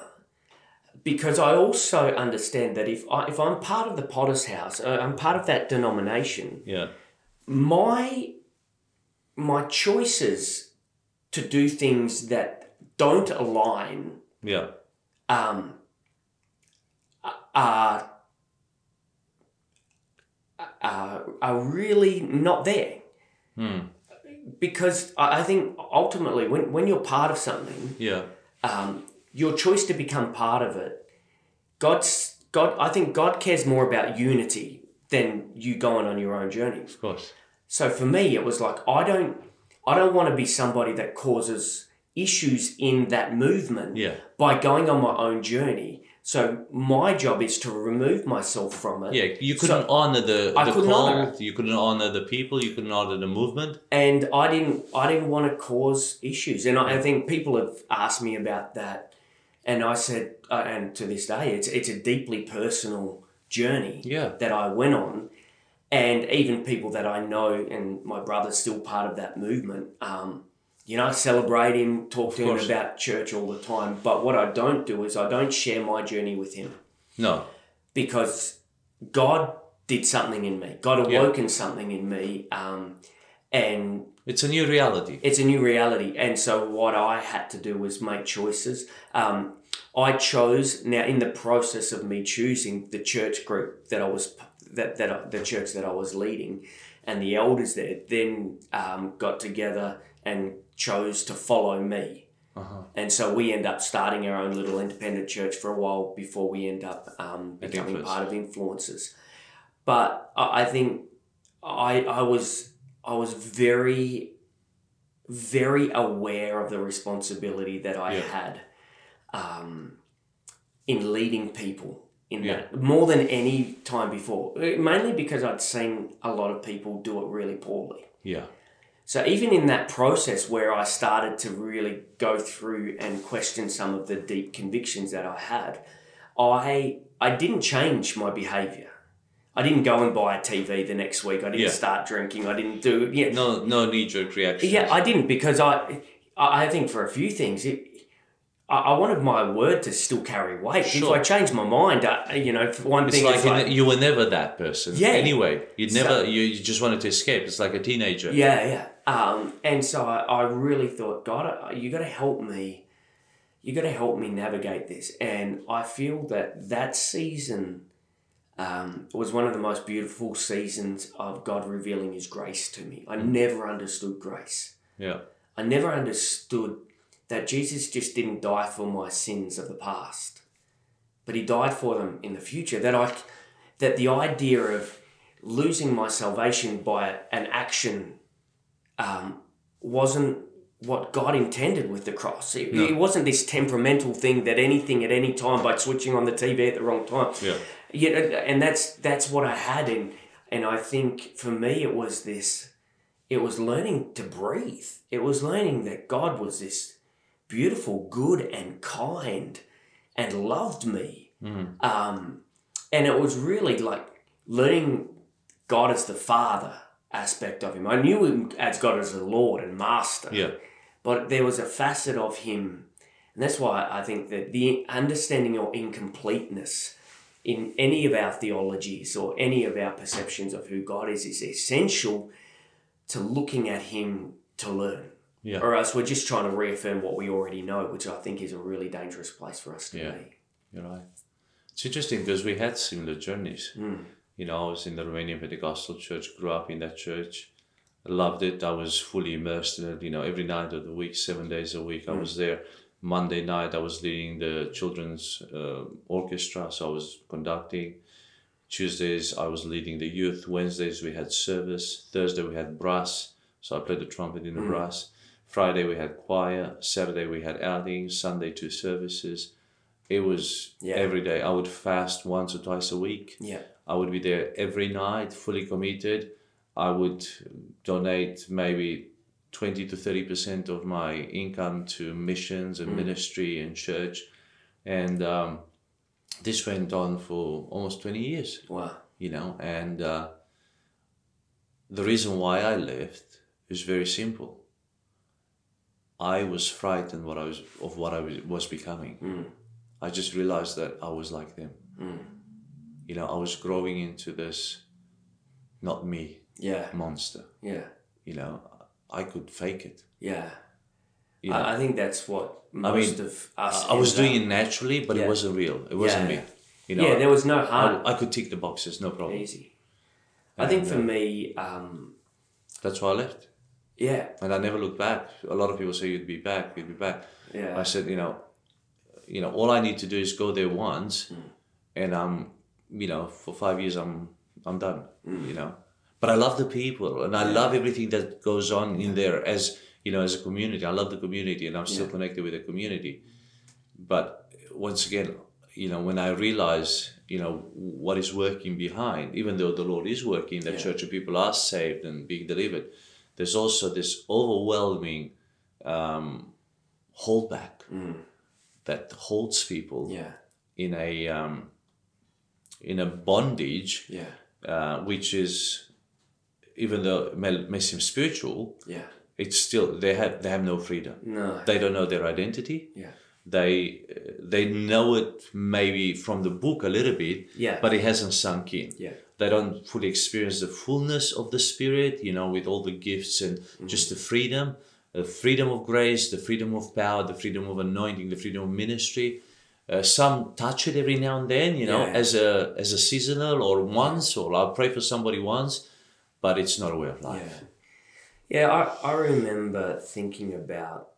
because I also understand that if I if I'm part of the Potter's House uh, I'm part of that denomination yeah. my my choices to do things that don't align Yeah. um, are uh, are really not there. Because I, I think ultimately, when, when you're part of something, Yeah. um, your choice to become part of it, God's God. I think God cares more about unity than you going on your own journey. Of course. So for me, it was like I don't, I don't want to be somebody that causes issues in that movement Yeah. by going on my own journey. So my job is to remove myself from it. Yeah. You couldn't honor the, I the couldn't call. honor You couldn't honor the people. You couldn't honor the movement. and I didn't I didn't want to cause issues, and I, I think people have asked me about that, and I said, uh, and to this day, it's it's a deeply personal journey Yeah. that I went on, and even people that I know, and my brother's still part of that movement. Um, you know, I celebrate him, talk to him about church all the time. But what I don't do is I don't share my journey with him No. because God did something in me. God Yeah. awoken something in me, um, and It's a new reality. it's a new reality. And so what I had to do was make choices. Um, I chose now in the process of me choosing the church group that I was that that I- the church that I was leading, and the elders there then um, got together and chose to follow me. Uh-huh. And so we end up starting our own little independent church for a while before we end up um, becoming part of Influencers. But I I think I I was I was very very aware of the responsibility that I Yeah. had um, in leading people in Yeah. that more than any time before. Uh, Mainly because I'd seen a lot of people do it really poorly. Yeah. So even in that process where I started to really go through and question some of the deep convictions that I had, I I didn't change my behavior. I didn't go and buy a TV the next week. I didn't Yeah. start drinking. I didn't do yeah. No. No knee jerk reaction. Yeah, I didn't because I I I think for a few things it I wanted my word to still carry weight. Sure. If I changed my mind, uh, you know, for one It's thing, like, like you were never that person. Yeah. Anyway, you So- never. you, you just wanted to escape. It's like a teenager. Yeah, yeah. Um, and so I, I really thought, God, you got to help me. You got to help me navigate this. And I feel that that season um, was one of the most beautiful seasons of God revealing His grace to me. I never understood grace. Yeah. I never understood that Jesus just didn't die for my sins of the past, but He died for them in the future. That I, that the idea of losing my salvation by an action um, wasn't what God intended with the cross. It, No. it wasn't this temperamental thing that anything at any time by switching on the TV at the wrong time. Yeah. You know, and that's that's what I had, and and I think for me it was this, it was learning to breathe. It was learning that God was this beautiful, good, and kind, and loved me. Mhm. Um, and it was really like learning God as the Father aspect of Him. I knew Him as God as the Lord and Master Yeah. but there was a facet of him and that's why i think that the understanding or incompleteness in any of our theologies or any of our perceptions of who god is is essential to looking at him to learn Yeah. or else we're just trying to reaffirm what we already know which i think is a really dangerous place for us to Yeah. be You're right. It's interesting because we had similar journeys. Mm. You know, I was in the Romanian Pentecostal church, grew up in that church, loved it. I was fully immersed in it. You know, every night of the week, seven days a week, I was there. Monday night, I was leading the children's uh, orchestra, so I was conducting. Tuesdays, I was leading the youth. Wednesdays, we had service. Thursday, we had brass, so I played the trumpet in the brass. Friday, we had choir. Saturday, we had outings. Sunday, two services. It was Yeah. every day. I would fast once or twice a week. yeah I would be there every night, fully committed. I would donate maybe 20 to 30% of my income to missions and ministry and church. And um, this went on for almost 20 years, wow you know. And uh, the reason why I left is very simple. I was frightened what I was of what I was, was becoming. Mm. I just realized that I was like them. Mm. You know, I was growing into this not me yeah monster. yeah You know, I could fake it. yeah You know, I, I think that's what I most mean, of us I was end up- doing it naturally, but Yeah. it wasn't real. It wasn't Yeah. me. You know, yeah there was no harm I, I could tick the boxes, no problem. easy I think for uh, me, um, That's why I left. Yeah, And I never looked back. A lot of people say you'd be back, you'd be back. yeah, I said, you know, you know, all I need to do is go there once, hmm. and I'm, you know, for five years I'm I'm done. Hmm. You know, but I love the people, and I love everything that goes on in there as you know as a community. I love the community, and I'm still Yeah. connected with the community. But once again, you know, when I realize, you know, what is working behind, even though the Lord is working, the Yeah. church of people are saved and being delivered, there's also this overwhelming um, holdback that holds people yeah, in a um, in a bondage, yeah, uh, which is even though it may, may seem spiritual, yeah. it's still they have they have no freedom. No, They don't know their identity. yeah, They they know it maybe from the book a little bit, Yeah. but it hasn't sunk in. yeah, They don't fully experience the fullness of the Spirit, you know, with all the gifts and just the freedom, the freedom of grace, the freedom of power, the freedom of anointing, the freedom of ministry. Uh, some touch it every now and then, you know, Yeah. as a as a seasonal or once, or I'll pray for somebody once, but it's not a way of life. yeah. Yeah, I, I remember thinking about,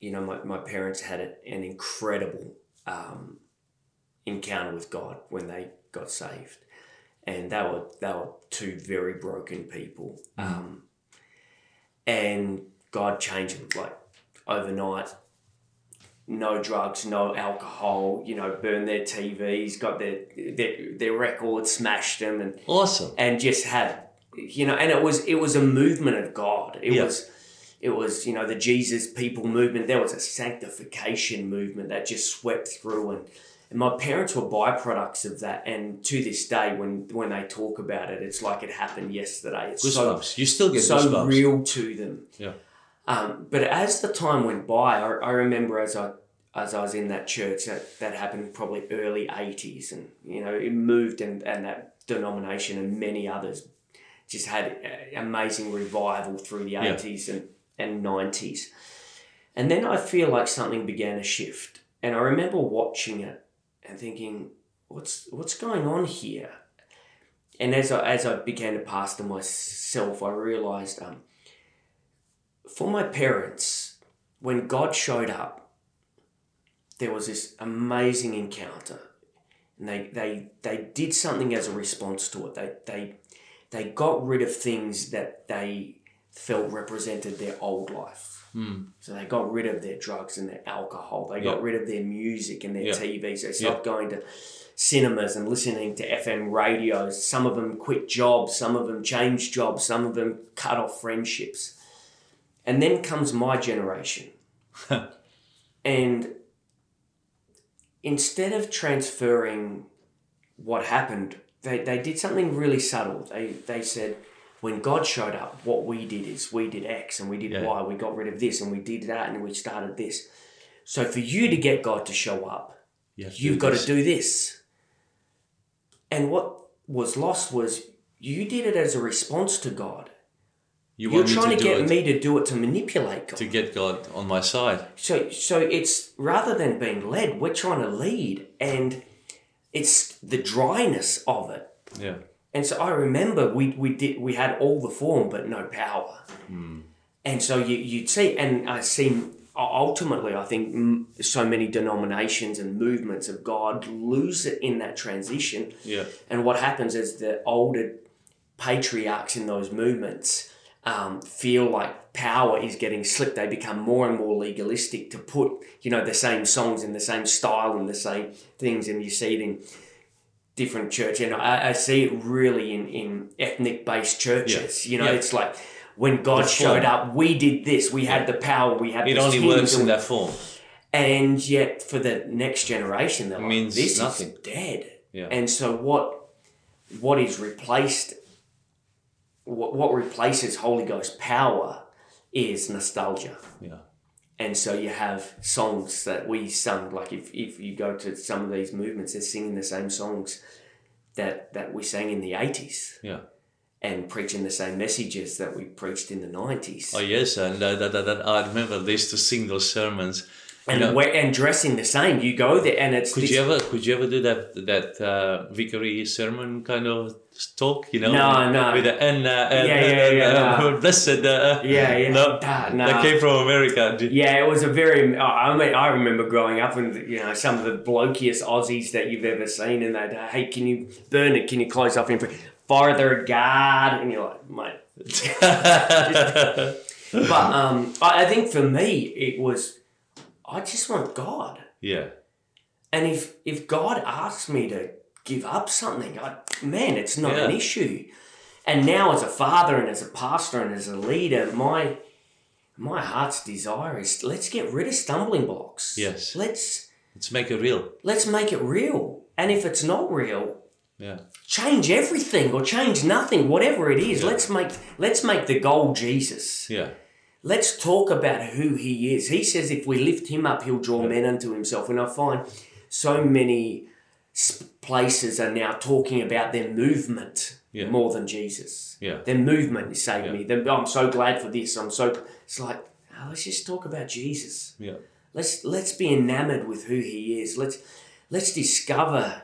you know, my, my parents had an incredible um, encounter with God when they got saved. And they were, they were two very broken people. Um, and God changed them like overnight. No drugs, no alcohol, you know, burned their TVs, got their, their, their records, smashed them, and Awesome. and just had you know and it was it was a movement of god it Yeah. was it was you know the jesus people movement there was a sanctification movement that just swept through and, and my parents were byproducts of that and to this day when when they talk about it it's like it happened yesterday it's so you still get so goosebumps. real to them Yeah. um, but as the time went by, I, I remember as I as I was in that church that, that happened probably early eighties, and you know it moved, and, and that denomination and many others just had amazing revival through the Yeah. eighties and and nineties, and then I feel like something began to shift, and I remember watching it and thinking, what's what's going on here? And as I as I began to pastor myself, I realized um, for my parents, when God showed up, there was this amazing encounter. And they, they, they did something as a response to it. They, they, they got rid of things that they felt represented their old life. Hmm. So they got rid of their drugs and their alcohol. They got rid of their music and their Yeah. TVs. They stopped going to cinemas and listening to FM radios. Some of them quit jobs. Some of them changed jobs. Some of them cut off friendships. And then comes my generation. and instead of transferring what happened, they, they did something really subtle. They, they said, when God showed up, what we did is we did X and we did Yeah. Y, we got rid of this and we did that and we started this. So for you to get God to show up, You to you've got this. to do this. And what was lost was you did it as a response to God. You You're trying to, do get it me to do it to manipulate God. to get God on my side. So so it's rather than being led, we're trying to lead, and it's the dryness of it. Yeah. And so I remember we we did we had all the form but no power, and so you you'd see, and I see ultimately I think mm, so many denominations and movements of God lose it in that transition. Yeah. And what happens is the older patriarchs in those movements um, feel like power is getting slipped. They become more and more legalistic to put, you know, the same songs in the same style and the same things. And you see it in different church. And I, I see it really in, in ethnic based churches. You know, Yeah. it's like when God The showed form. up, we did this. We had the power. We had It only works in that form. and yet for the next generation they're like, Means this nothing. is dead Yeah. and so what what is replaced what, what replaces holy ghost power is nostalgia Yeah. And so you have songs that we sung like if, if you go to some of these movements they're singing the same songs that that we sang in the 80s Yeah. and preaching the same messages that we preached in the 90s Oh yes, and uh, that, that, that, I remember they used to sing those sermons, and No. and dressing the same. You go there, and it's Could this- you ever could you ever do that that uh, vicary sermon kind of talk? You know, No, no. with the and uh, and, Yeah, yeah, and, yeah, uh, no. blessed. Uh, Yeah, yeah. No, Nah, nah. that came from America. Yeah, it was a very. I mean, I remember growing up and you know some of the blokiest Aussies that you've ever seen, and they'd hey, can you burn it? Can you close off in farther guard? And you're like, mate. But um, I, I think for me, it was I just want God, yeah, and if if God asks me to give up something, I, man, it's not an issue. And now, as a father and as a pastor and as a leader, my my heart's desire is let's get rid of stumbling blocks. Yes. Let's let's make it real. let's make it real. And if it's not real, Yeah, change everything or change nothing, whatever it is. Yeah. Let's make let's make the goal Jesus. yeah, Let's talk about who he is. He says if we lift him up, he'll draw men unto himself. And I find so many places are now talking about their movement Yeah. more than Jesus. Yeah. Their movement saved Yeah. me. Them- I'm so glad for this. I'm so. It's like oh, let's just talk about Jesus. yeah, Let's let's be enamored with who he is. Let's let's discover.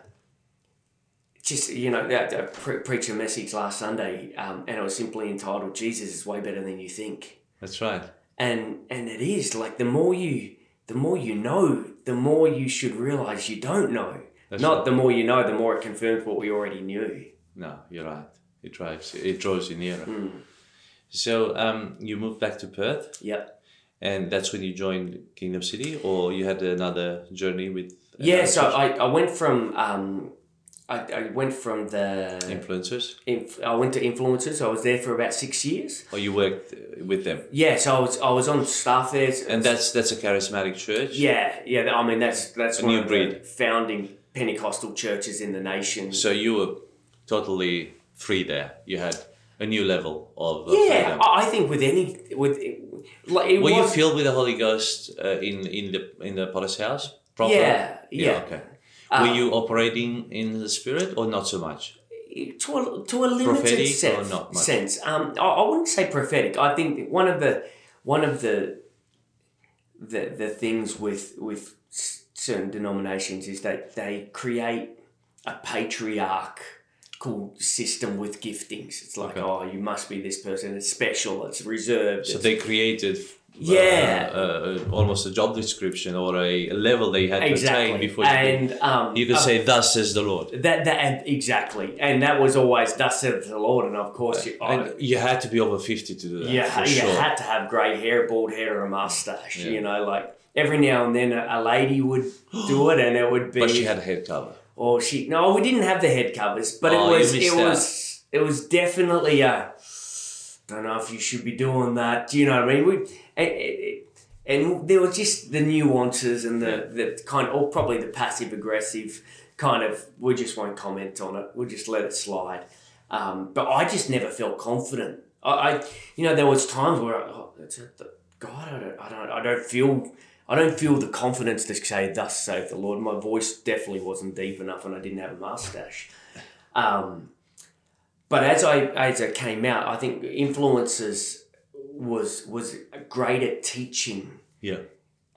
Just you know, that, that pre- preach a message last Sunday, um, and it was simply entitled "Jesus is way better than you think." That's right. and and it is like the more you the more you know the more you should realize you don't know That's not right. the more you know the more it confirms what we already knew No, you're right. It drives. It draws you nearer. Mm. So um, you moved back to Perth, yep and that's when you joined Kingdom City, or you had another journey with. yeah so? I, I went from um I, I went from the influencers, inf- I went to influencers I was there for about six years or you worked with them, yeah so I was I was on staff there and that's that's a charismatic church. yeah yeah I mean that's that's A one new of breed. the founding Pentecostal churches in the nation So you were totally free there. You had a new level of uh, yeah freedom. I think with any with like it Were you filled with the Holy Ghost uh, in in the in the Potter's house? Proper? Yeah, yeah. Okay. Uh, Were you operating in the Spirit or not so much? to a, to a limited Prophetic or sense. not much? sense. Um, I, I wouldn't say prophetic. I think one of the one of the the the things with with certain denominations is that they create a patriarchal system with giftings. It's like, Okay. oh, you must be this person. It's special. It's reserved. So it's- they created. Yeah. Uh, uh, almost a job description or a level they had to attain exactly. before you could, and um, you could uh, say, "Thus says the Lord," that that and exactly, and that was always thus saith the Lord, and of course, you, and you had to be over fifty to do that. Yeah, you sure. had to have grey hair, bald head, or a mustache. Yeah. You know, like every now and then a, a lady would do it, and it would be. but she had a head cover. Or she. No, we didn't have the head covers, but Oh, it was. It out. was. It was definitely a. Don't know if you should be doing that. Do you know what I mean? We. It, it, it, and there were just the nuances and the, the kind or probably the passive aggressive kind of we just won't comment on it we'll just let it slide um, but I just never felt confident I, I you know there was times where I, oh, God I don't, I don't I don't feel I don't feel the confidence to say thus saith the Lord my voice definitely wasn't deep enough and I didn't have a mustache um, but as I as I came out I think influencers was was great at teaching Yeah.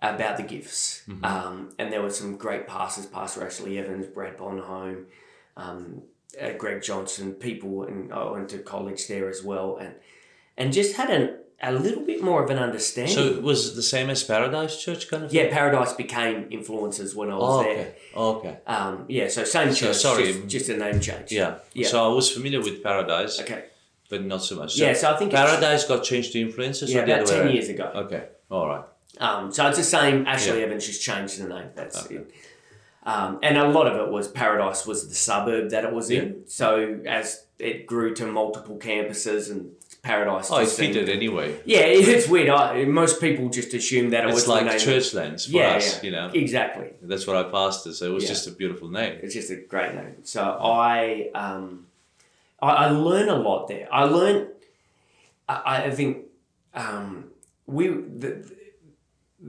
about the gifts. Um, and there were some great pastors, Pastor Ashley Evans, Brad Bonholm, um, uh, Greg Johnson, people, and I went to college there as well, and and just had an, a little bit more of an understanding. So it was the same as Paradise Church, kind of. thing? yeah, Paradise became influencers when I was Oh, there. okay. Oh, okay. Um, yeah, so same So, church, sorry. just, just a name change. Yeah. Yeah. So I was familiar with Paradise, Okay. but not so much. Yeah, so I think Paradise got changed to influencers. Yeah, about other ten around? years ago. Okay. All right. Um, so it's the same. Ashley Yeah. Evans just changed the name. That's Okay. it. Um, and a lot of it was Paradise was the suburb that it was in. So as it grew to multiple campuses and Paradise. Oh, it just seemed- fitted anyway. Yeah, it's weird. I, most people just assume that it was It's the like name. Churchlands for yeah, us, yeah, you know. exactly. That's what I pastored, so it was Yeah. just a beautiful name. It's just a great name. So I, um, I, I learn a lot there. I learn. I, I think um, we the,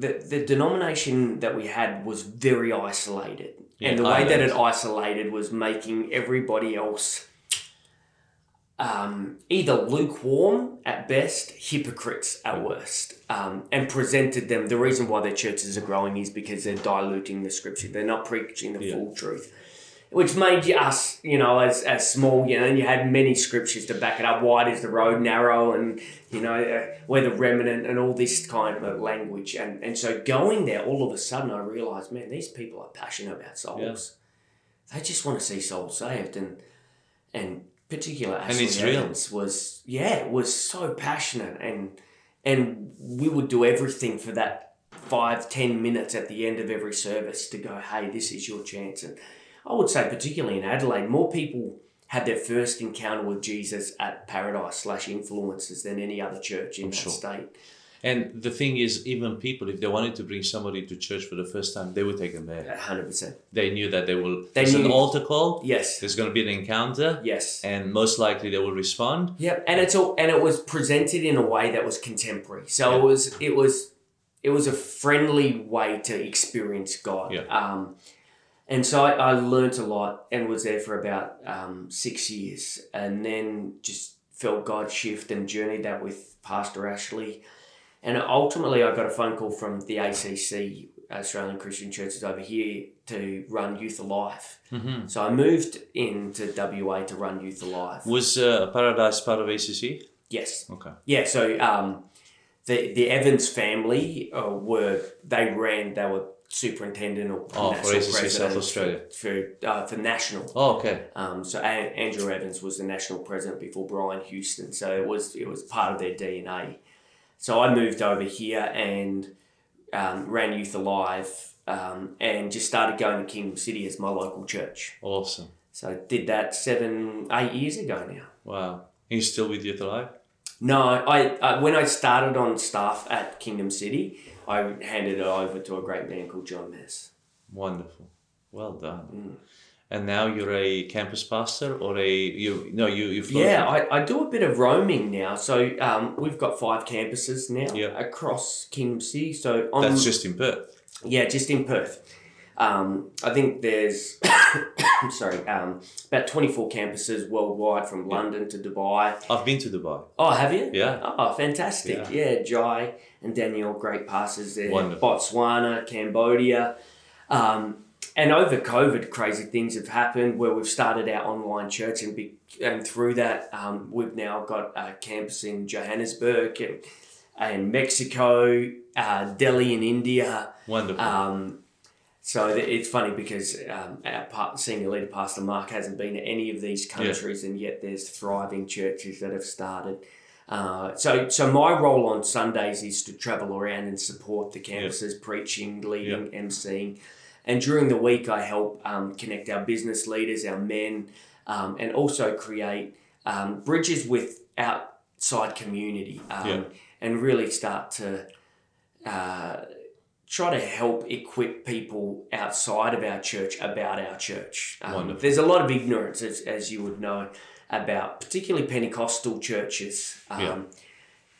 the the denomination that we had was very isolated, and the way that it isolated was making everybody else um, either lukewarm at best, hypocrites at worst, um, and presented them. The reason why their churches are growing is because they're diluting the scripture. They're not preaching the Yeah. full truth, which made you us, you know, as, as small, you know, and you had many scriptures to back it up. Wide is the road, narrow, and you know, uh, we're the remnant, and all this kind of language. And and so going there, all of a sudden, I realized, man, these people are passionate about souls. They just want to see souls saved, and and particular Ashley it's real. Was yeah was so passionate and and we would do everything for that five ten minutes at the end of every service to go hey this is your chance and I would say particularly in Adelaide more people had their first encounter with Jesus at Paradise slash Influencers than any other church in that sure. state And the thing is, even people, if they wanted to bring somebody to church for the first time, they would take them there. hundred percent They knew that they will. They there's an altar call. yes There's going to be an encounter, yes and most likely they will respond. Yep, and it's all and it was presented in a way that was contemporary. So it was it was it was a friendly way to experience God. Yeah. Um, and so I, I learnt a lot and was there for about um, six years, and then just felt God shift and journeyed that with Pastor Ashley, and ultimately I got a phone call from the ACC. Australian Christian Churches over here to run Youth Alive. Mm-hmm. So I moved into WA to run Youth Alive. Was uh, Paradise part of ACC? Yes. Okay. Yeah, so um, the the Evans family uh, were they ran they were superintendent or Oh, for national ACC South Australia. for for, uh, for national. Oh, okay. Um, so A- Andrew Evans was the national president before Brian Houston, so it was it was part of their DNA. So I moved over here and um, ran Youth Alive um, and just started going to Kingdom City as my local church. Awesome. So I did that seven eight years ago now. Wow. Are you still with Youth Alive? No, I when I started on staff at Kingdom City, I handed it over to a great man called John Mess. Wonderful. Well done. Mm. And now you're a campus pastor or a you no you you Yeah, I, I do a bit of roaming now. So um, we've got five campuses now Yeah. across Kingdom City. So on that's just in Perth. yeah, just in Perth. Um, I think there's i'm sorry um, about twenty four campuses worldwide from London to Dubai. I've been to Dubai. Oh, have you? Yeah. Oh, fantastic. Yeah, Jai and daniel great passes there. Wonderful. Botswana, Cambodia. Um, and over COVID, crazy things have happened where we've started our online church, and, be, and through that, um, we've now got a campus in Johannesburg and, and Mexico, uh, Delhi in India. Wonderful. Um, so th- it's funny because um, our pa- senior leader, Pastor Mark, hasn't been to any of these countries, and yet there's thriving churches that have started. Uh, so, so my role on Sundays is to travel around and support the campuses, preaching, leading, emceeing, and during the week I help um, connect our business leaders, our men, um, and also create um, bridges with outside community, um, Yeah. and really start to uh, try to help equip people outside of our church about our church. Um, there's a lot of ignorance, as, as you would know, about particularly Pentecostal churches um, Yeah.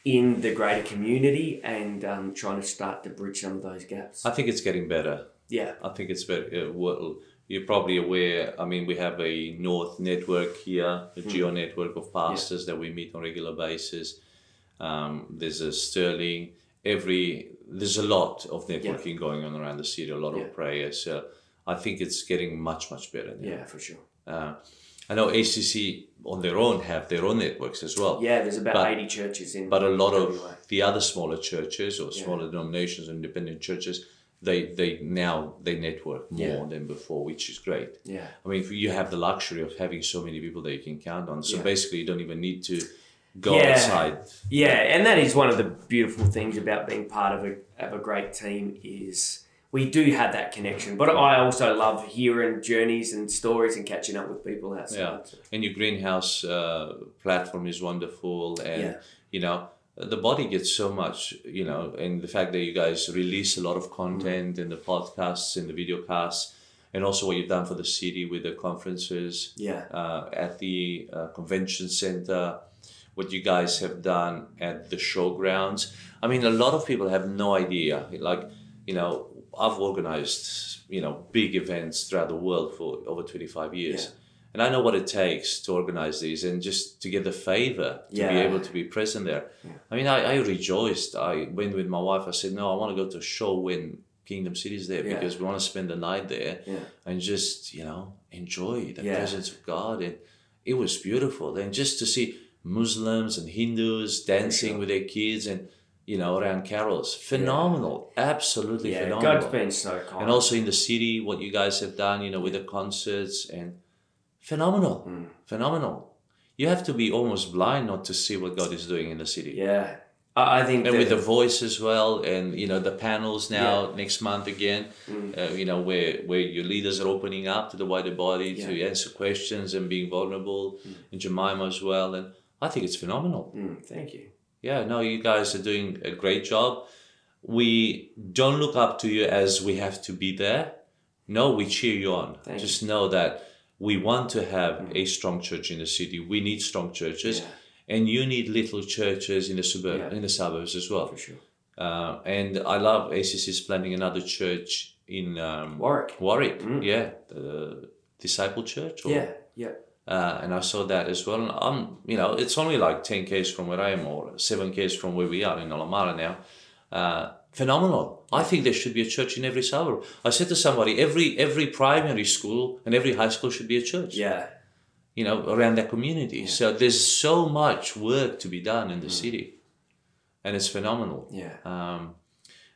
in the greater community and um, trying to start to bridge some of those gaps. I think it's getting better. Yeah. I think it's very, Uh, well, you're probably aware. I mean, we have a North network here, a geo network of pastors that we meet on a regular basis. Um, there's a Stirling. Every there's a lot of networking going on around the city. A lot Yeah. of prayers. So I think it's getting much much better now. Yeah, for sure. Uh, I know ACC on their own have their own networks as well. Yeah, there's about But- 80 churches in But a lot of the other smaller churches or smaller denominations, independent churches, they they now they network more Yeah. than before, which is great. Yeah. I mean, you have the luxury of having so many people that you can count on. So Yeah. basically, you don't even need to go Yeah. outside. Yeah, and that is one of the beautiful things about being part of a, of a great team is we do have that connection. But I also love hearing journeys and stories and catching up with people outside. Yeah. And your greenhouse uh, platform is wonderful, and Yeah. you know the body gets so much. You know, and the fact that you guys release a lot of content in the podcasts in the video casts, and also what you've done for the city with the conferences. Yeah. uh, at the uh, convention center, what you guys have done at the showgrounds. I mean, a lot of people have no idea. Like, you know, I've organized, you know, big events throughout the world for over 25 years. And I know what it takes to organize these and just to get the favor to be able to be present there. I mean, I, I rejoiced. I went with my wife. I said, no, I want to go to a show when Kingdom City is there Yeah. because we want to spend the night there Yeah. and just, you know, enjoy the Yeah. presence of God. And it was beautiful. And just to see Muslims and Hindus dancing sure. with their kids and, you know, around carols. Phenomenal. Absolutely Yeah, phenomenal God's been so kind. and also in the city what you guys have done you know with the concerts and phenomenal Mm. phenomenal you have to be almost blind not to see what god is doing in the city yeah, I, I think and with the voice as well and you know the panels now next month again Mm. uh, you know where where your leaders are opening up to the wider body to answer questions and being vulnerable and jemima as well and i think it's phenomenal Mm, thank you. yeah, no, you guys are doing a great job. We don't look up to you as we have to be there. No, we cheer you on. Thank Just know that we want to have a strong church in the city. We need strong churches, Yeah. and you need little churches in the suburb Yeah. in the suburbs as well. For sure. Uh, and I love ACC is planning another church in um, Warwick. Warwick. Yeah, the Disciple Church. Or, Yeah, yeah. uh, and I saw that as well. And I'm, you know, it's only like 10 k's from where I am or 7 k's from where we are in Alamara now. Uh, phenomenal. I think there should be a church in every suburb. I said to somebody, every every primary school and every high school should be a church. Yeah, You know, around that community. So there's so much work to be done in the city, and it's phenomenal. yeah. Um,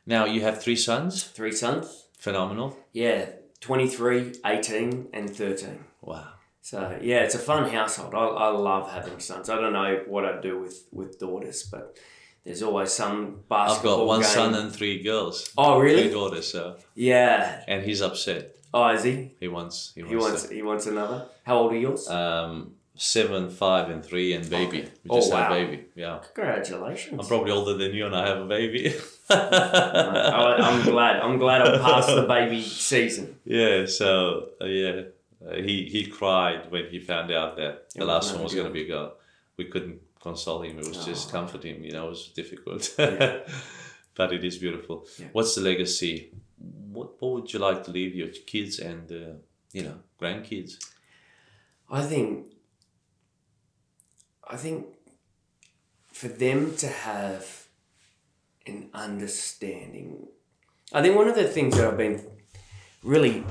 now you have three sons. Three sons. Phenomenal. Yeah, 23, 18, and 13. Wow. So, yeah, it's a fun household. I, I love having sons. I don't know what I'd do with, with daughters, but there's always some basketball. I've got one game. son and three girls. Oh, really? Three daughters. So, Yeah. and he's upset. Oh, is he? He wants. He wants. He wants he wants another. How old are yours? um, seven, five, and three, and baby. Okay. We Oh, just had wow. a baby. Yeah. Congratulations. I'm probably older than you, and I have a baby. I, I'm glad. I'm glad I passed the baby season. yeah. So uh, yeah, uh, he he cried when he found out that the It was last one was going to be a girl. We couldn't console him. It was just comfort him. You know, it was difficult. Yeah. but it is beautiful. Yeah. What's the legacy? What what would you like to leave your kids and uh, you know grandkids? I think. I think. For them to have an understanding, I think one of the things that I've been really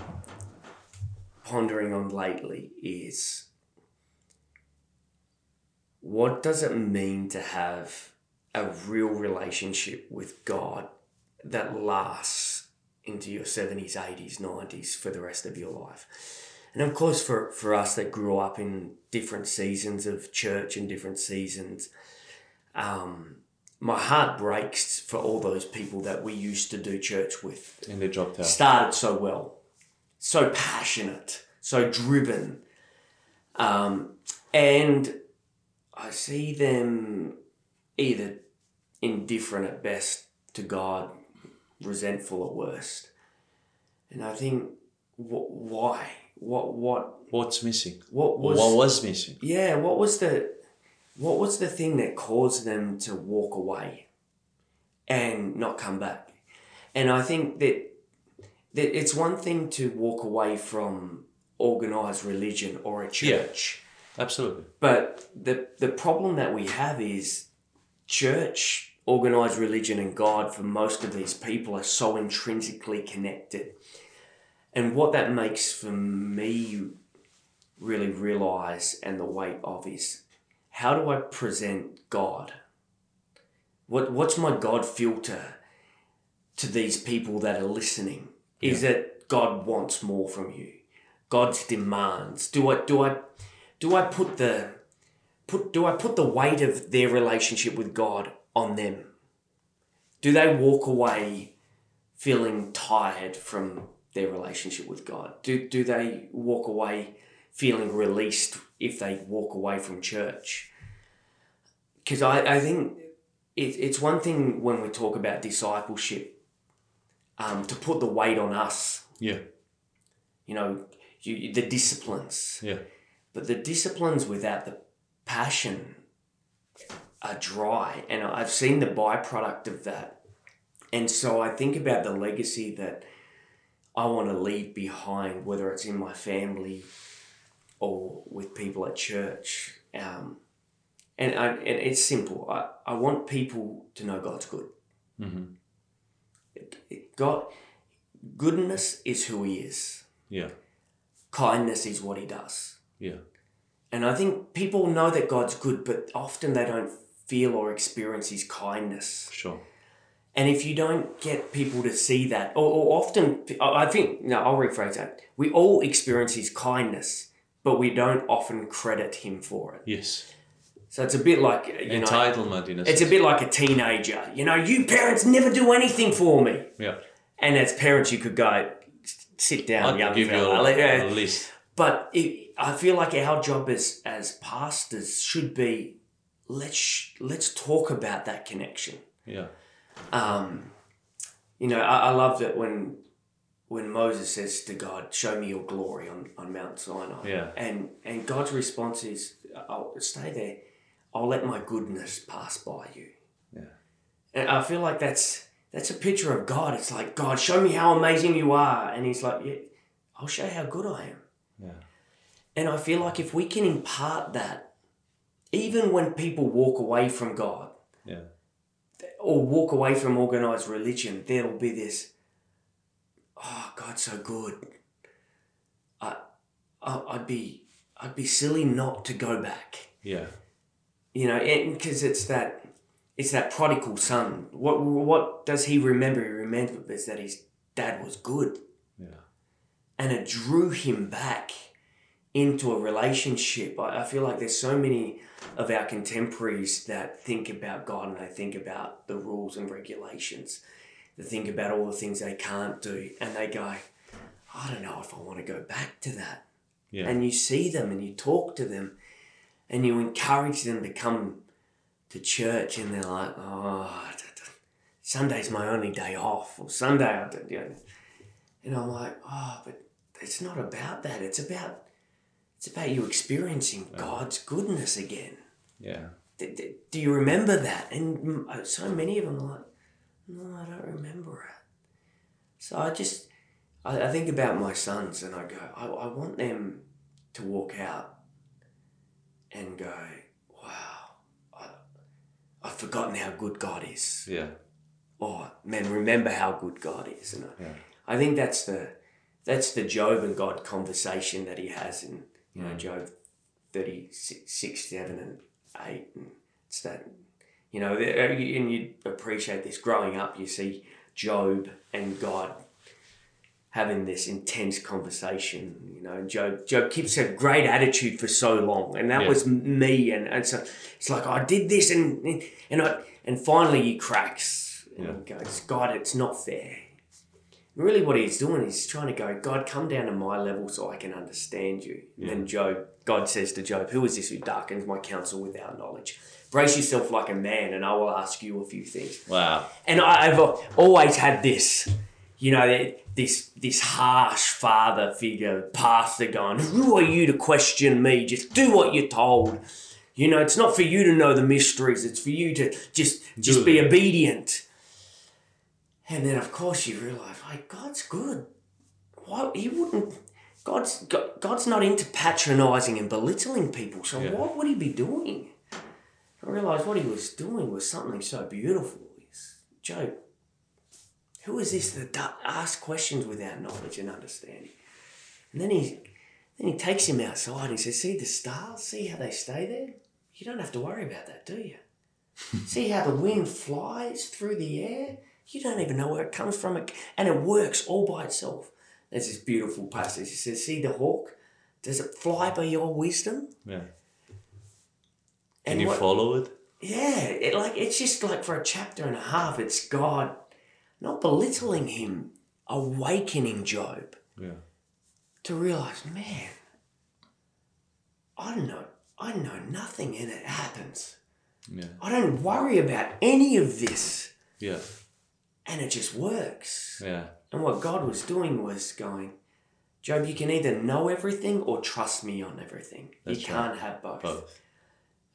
pondering on lately is what does it mean to have a real relationship with God that lasts into your 70s, 80s, 90s for the rest of your life? And of course, for, for us that grew up in different seasons of church and different seasons, um, my heart breaks for all those people that we used to do church with And they dropped out. started so well, so passionate, so driven. Um, and I see them either indifferent at best to God, resentful at worst. And I think, wh- why? What, what, What's missing? what was, what was missing? yeah, what was the what was the thing that caused them to walk away and not come back? And I think that that it's one thing to walk away from organized religion or a church. Absolutely. But the the problem that we have is church, organized religion and God for most of these people are so intrinsically connected. And what that makes for me really realize and the weight of is how do I present God? What what's my God filter to these people that are listening? Is it God wants more from you? God's demands. Do I do I do I put the put do I put the weight of their relationship with God on them? Do they walk away feeling tired from their relationship with God? Do do they walk away feeling released if they walk away from church? Because I, I think it, it's one thing when we talk about discipleship um, to put the weight on us, Yeah. you know, you, the disciplines. Yeah. But the disciplines without the passion are dry. And I've seen the byproduct of that. And so I think about the legacy that I want to leave behind, whether it's in my family or with people at church. Um, and, I, and it's simple. I, I want people to know God's good. Mm-hmm. It- it- God, goodness is who He is. Yeah. Kindness is what He does. Yeah. And I think people know that God's good, but often they don't feel or experience His kindness. Sure. And if you don't get people to see that, or, or often, I think, no, I'll rephrase that. We all experience His kindness, but we don't often credit Him for it. Yes. So it's a bit like, you know, Entitlement in a it's a bit like a teenager. You know, you parents never do anything for me. Yeah. And as parents, you could go, sit down, I'll young give you a, a list. But it, I feel like our job as as pastors should be let's let's talk about that connection. Yeah. Um, you know, I, I love that when when Moses says to God, "Show me your glory on, on Mount Sinai," Yeah. and and God's response is, "I'll stay there. I'll let my goodness pass by you." Yeah. And I feel like that's that's a picture of God. It's like God, show me how amazing you are, and He's like, "Yeah, I'll show you how good I am." Yeah. And I feel like if we can impart that, even when people walk away from God Yeah. or walk away from organized religion, there'll be this, oh, God's so good. I, I, I'd be, I'd be silly not to go back. Yeah. You know, because it's that, it's that prodigal son. What, what does he remember? He remembers that his dad was good. Yeah. And it drew him back into a relationship. I, I feel like there's so many of our contemporaries that think about God and they think about the rules and regulations. They think about all the things they can't do and they go, I don't know if I want to go back to that. Yeah. And you see them and you talk to them and you encourage them to come to church and they're like, oh, Sunday's my only day off or Sunday, I don't, you know. And I'm like, oh, but it's not about that. It's about it's about you experiencing God's goodness again. yeah. D- d- do you remember that? And uh, so many of them are like, no, I don't remember it. So I just, I, I think about my sons and I go, I, I want them to walk out and go, wow, I, I've forgotten how good God is. Yeah. Oh, man, remember how good God is. And I, Yeah. I think that's the that's the Job and God conversation that he has in you know hmm. Job 36, 6, 7 and 8 and it's that you know uh, and you appreciate this. Growing up you see Job and God having this intense conversation you know Job Job keeps a great attitude for so long and that Yeah. was me and, and so it's like I did this and and I and finally he cracks and he goes God it's not fair really what he's doing is trying to go, God, come down to my level so I can understand you. And Job, God says to Job, Who is this who darkens my counsel without knowledge? Brace yourself like a man, and I will ask you a few things. Wow. And I've always had this, you know, this this harsh father figure, pastor going, Who are you to question me? Just do what you're told. You know, it's not for you to know the mysteries, it's for you to just just be obedient. And then, of course, you realize, like, God's good. Why he wouldn't? God's God, God's not into patronizing and belittling people. So Yeah. what would he be doing? I realized what he was doing was something so beautiful. Job, who is this that asks questions without knowledge and understanding? And then he, then he takes him outside and he says, "See the stars? See how they stay there? You don't have to worry about that, do you? See how the wind flies through the air? You don't even know where it comes from, and it works all by itself." There's this beautiful passage. He says, "See the hawk? Does it fly by your wisdom?" Yeah. And Can you what- follow it? Yeah, it like it's just like for a chapter and a half, it's God not belittling him, awakening Job Yeah. to realize, man, I don't know, I know nothing, and it happens. Yeah. I don't worry about any of this, Yeah. And it just works. Yeah. And what God was doing was going, Job, you can either know everything or trust me on everything. That's you can't have both. Both.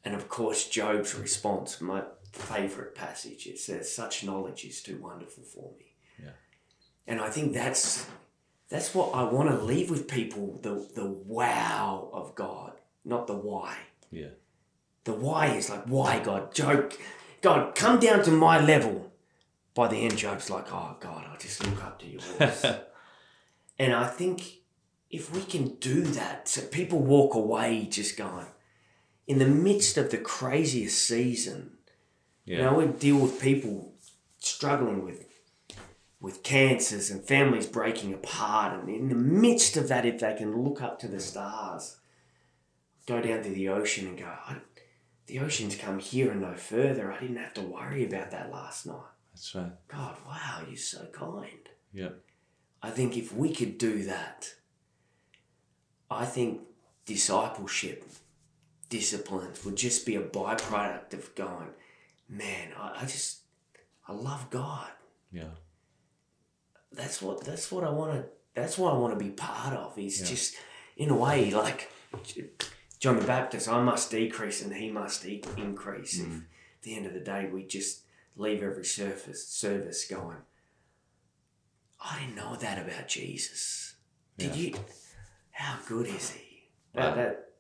And of course, Job's response, my favourite passage, it says, Such knowledge is too wonderful for me. Yeah. And I think that's that's what I want to leave with people the, the wow of God, not the why. Yeah. The why is like, why God? Job, God, come down to my level. By the end, Job's like, oh God, I just look up to you. and I think if we can do that, so people walk away just going, in the midst of the craziest season, Yeah. you know, we deal with people struggling with with cancers and families breaking apart, and in the midst of that, if they can look up to the stars, go down to the ocean and go, I, the ocean's come here and no further. I didn't have to worry about that last night. That's right. God, wow, you're so kind. Yeah. I think if we could do that, I think discipleship, disciplines would just be a byproduct of going, man, I, I just, I love God. Yeah. That's what, that's what I want to, that's what I want to be part of is Yeah. just, in a way, like John the Baptist, I must decrease and he must increase. Mm. If at the end of the day, we just leave every surface, service going, I didn't know that about Jesus. Did Yeah. you? How good is he? Wow. That, that,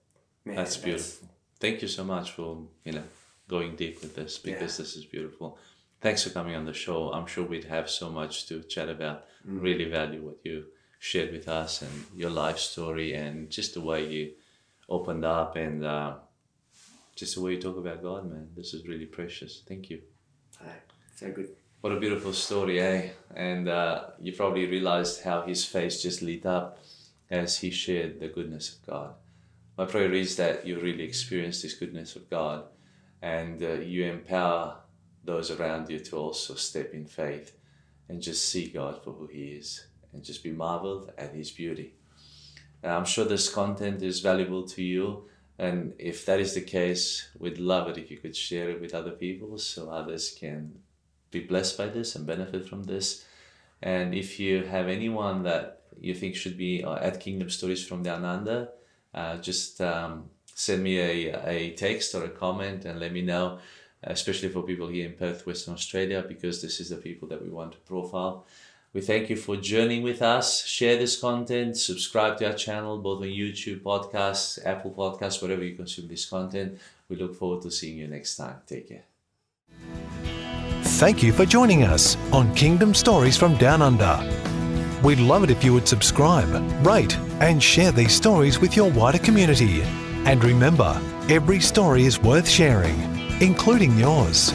man, That's beautiful. Thank you so much for you know going deep with this because this is beautiful. Thanks for coming on the show. I'm sure we'd have so much to chat about. Really value what you shared with us and your life story and just the way you opened up and uh, just the way you talk about God, man. This is really precious. Thank you. So good. What a beautiful story, eh? And uh, you probably realized how his face just lit up as he shared the goodness of God. My prayer is that you really experience this goodness of God and uh, you empower those around you to also step in faith and just see God for who He is and just be marveled at His beauty. I'm sure this content is valuable to you. And if that is the case, we'd love it if you could share it with other people so others can be blessed by this and benefit from this. And if you have anyone that you think should be uh, at Kingdom Stories from Down Under, uh, just um, send me a, a text or a comment and let me know, especially for people here in Perth, Western Australia, because this is the people that we want to profile. We thank you for journeying with us. Share this content, subscribe to our channel, both on YouTube, podcasts, Apple Podcasts, wherever you consume this content. We look forward to seeing you next time. Take care. Thank you for joining us on Kingdom Stories from Down Under. We'd love it if you would subscribe, rate, and share these stories with your wider community. And remember, every story is worth sharing, including yours.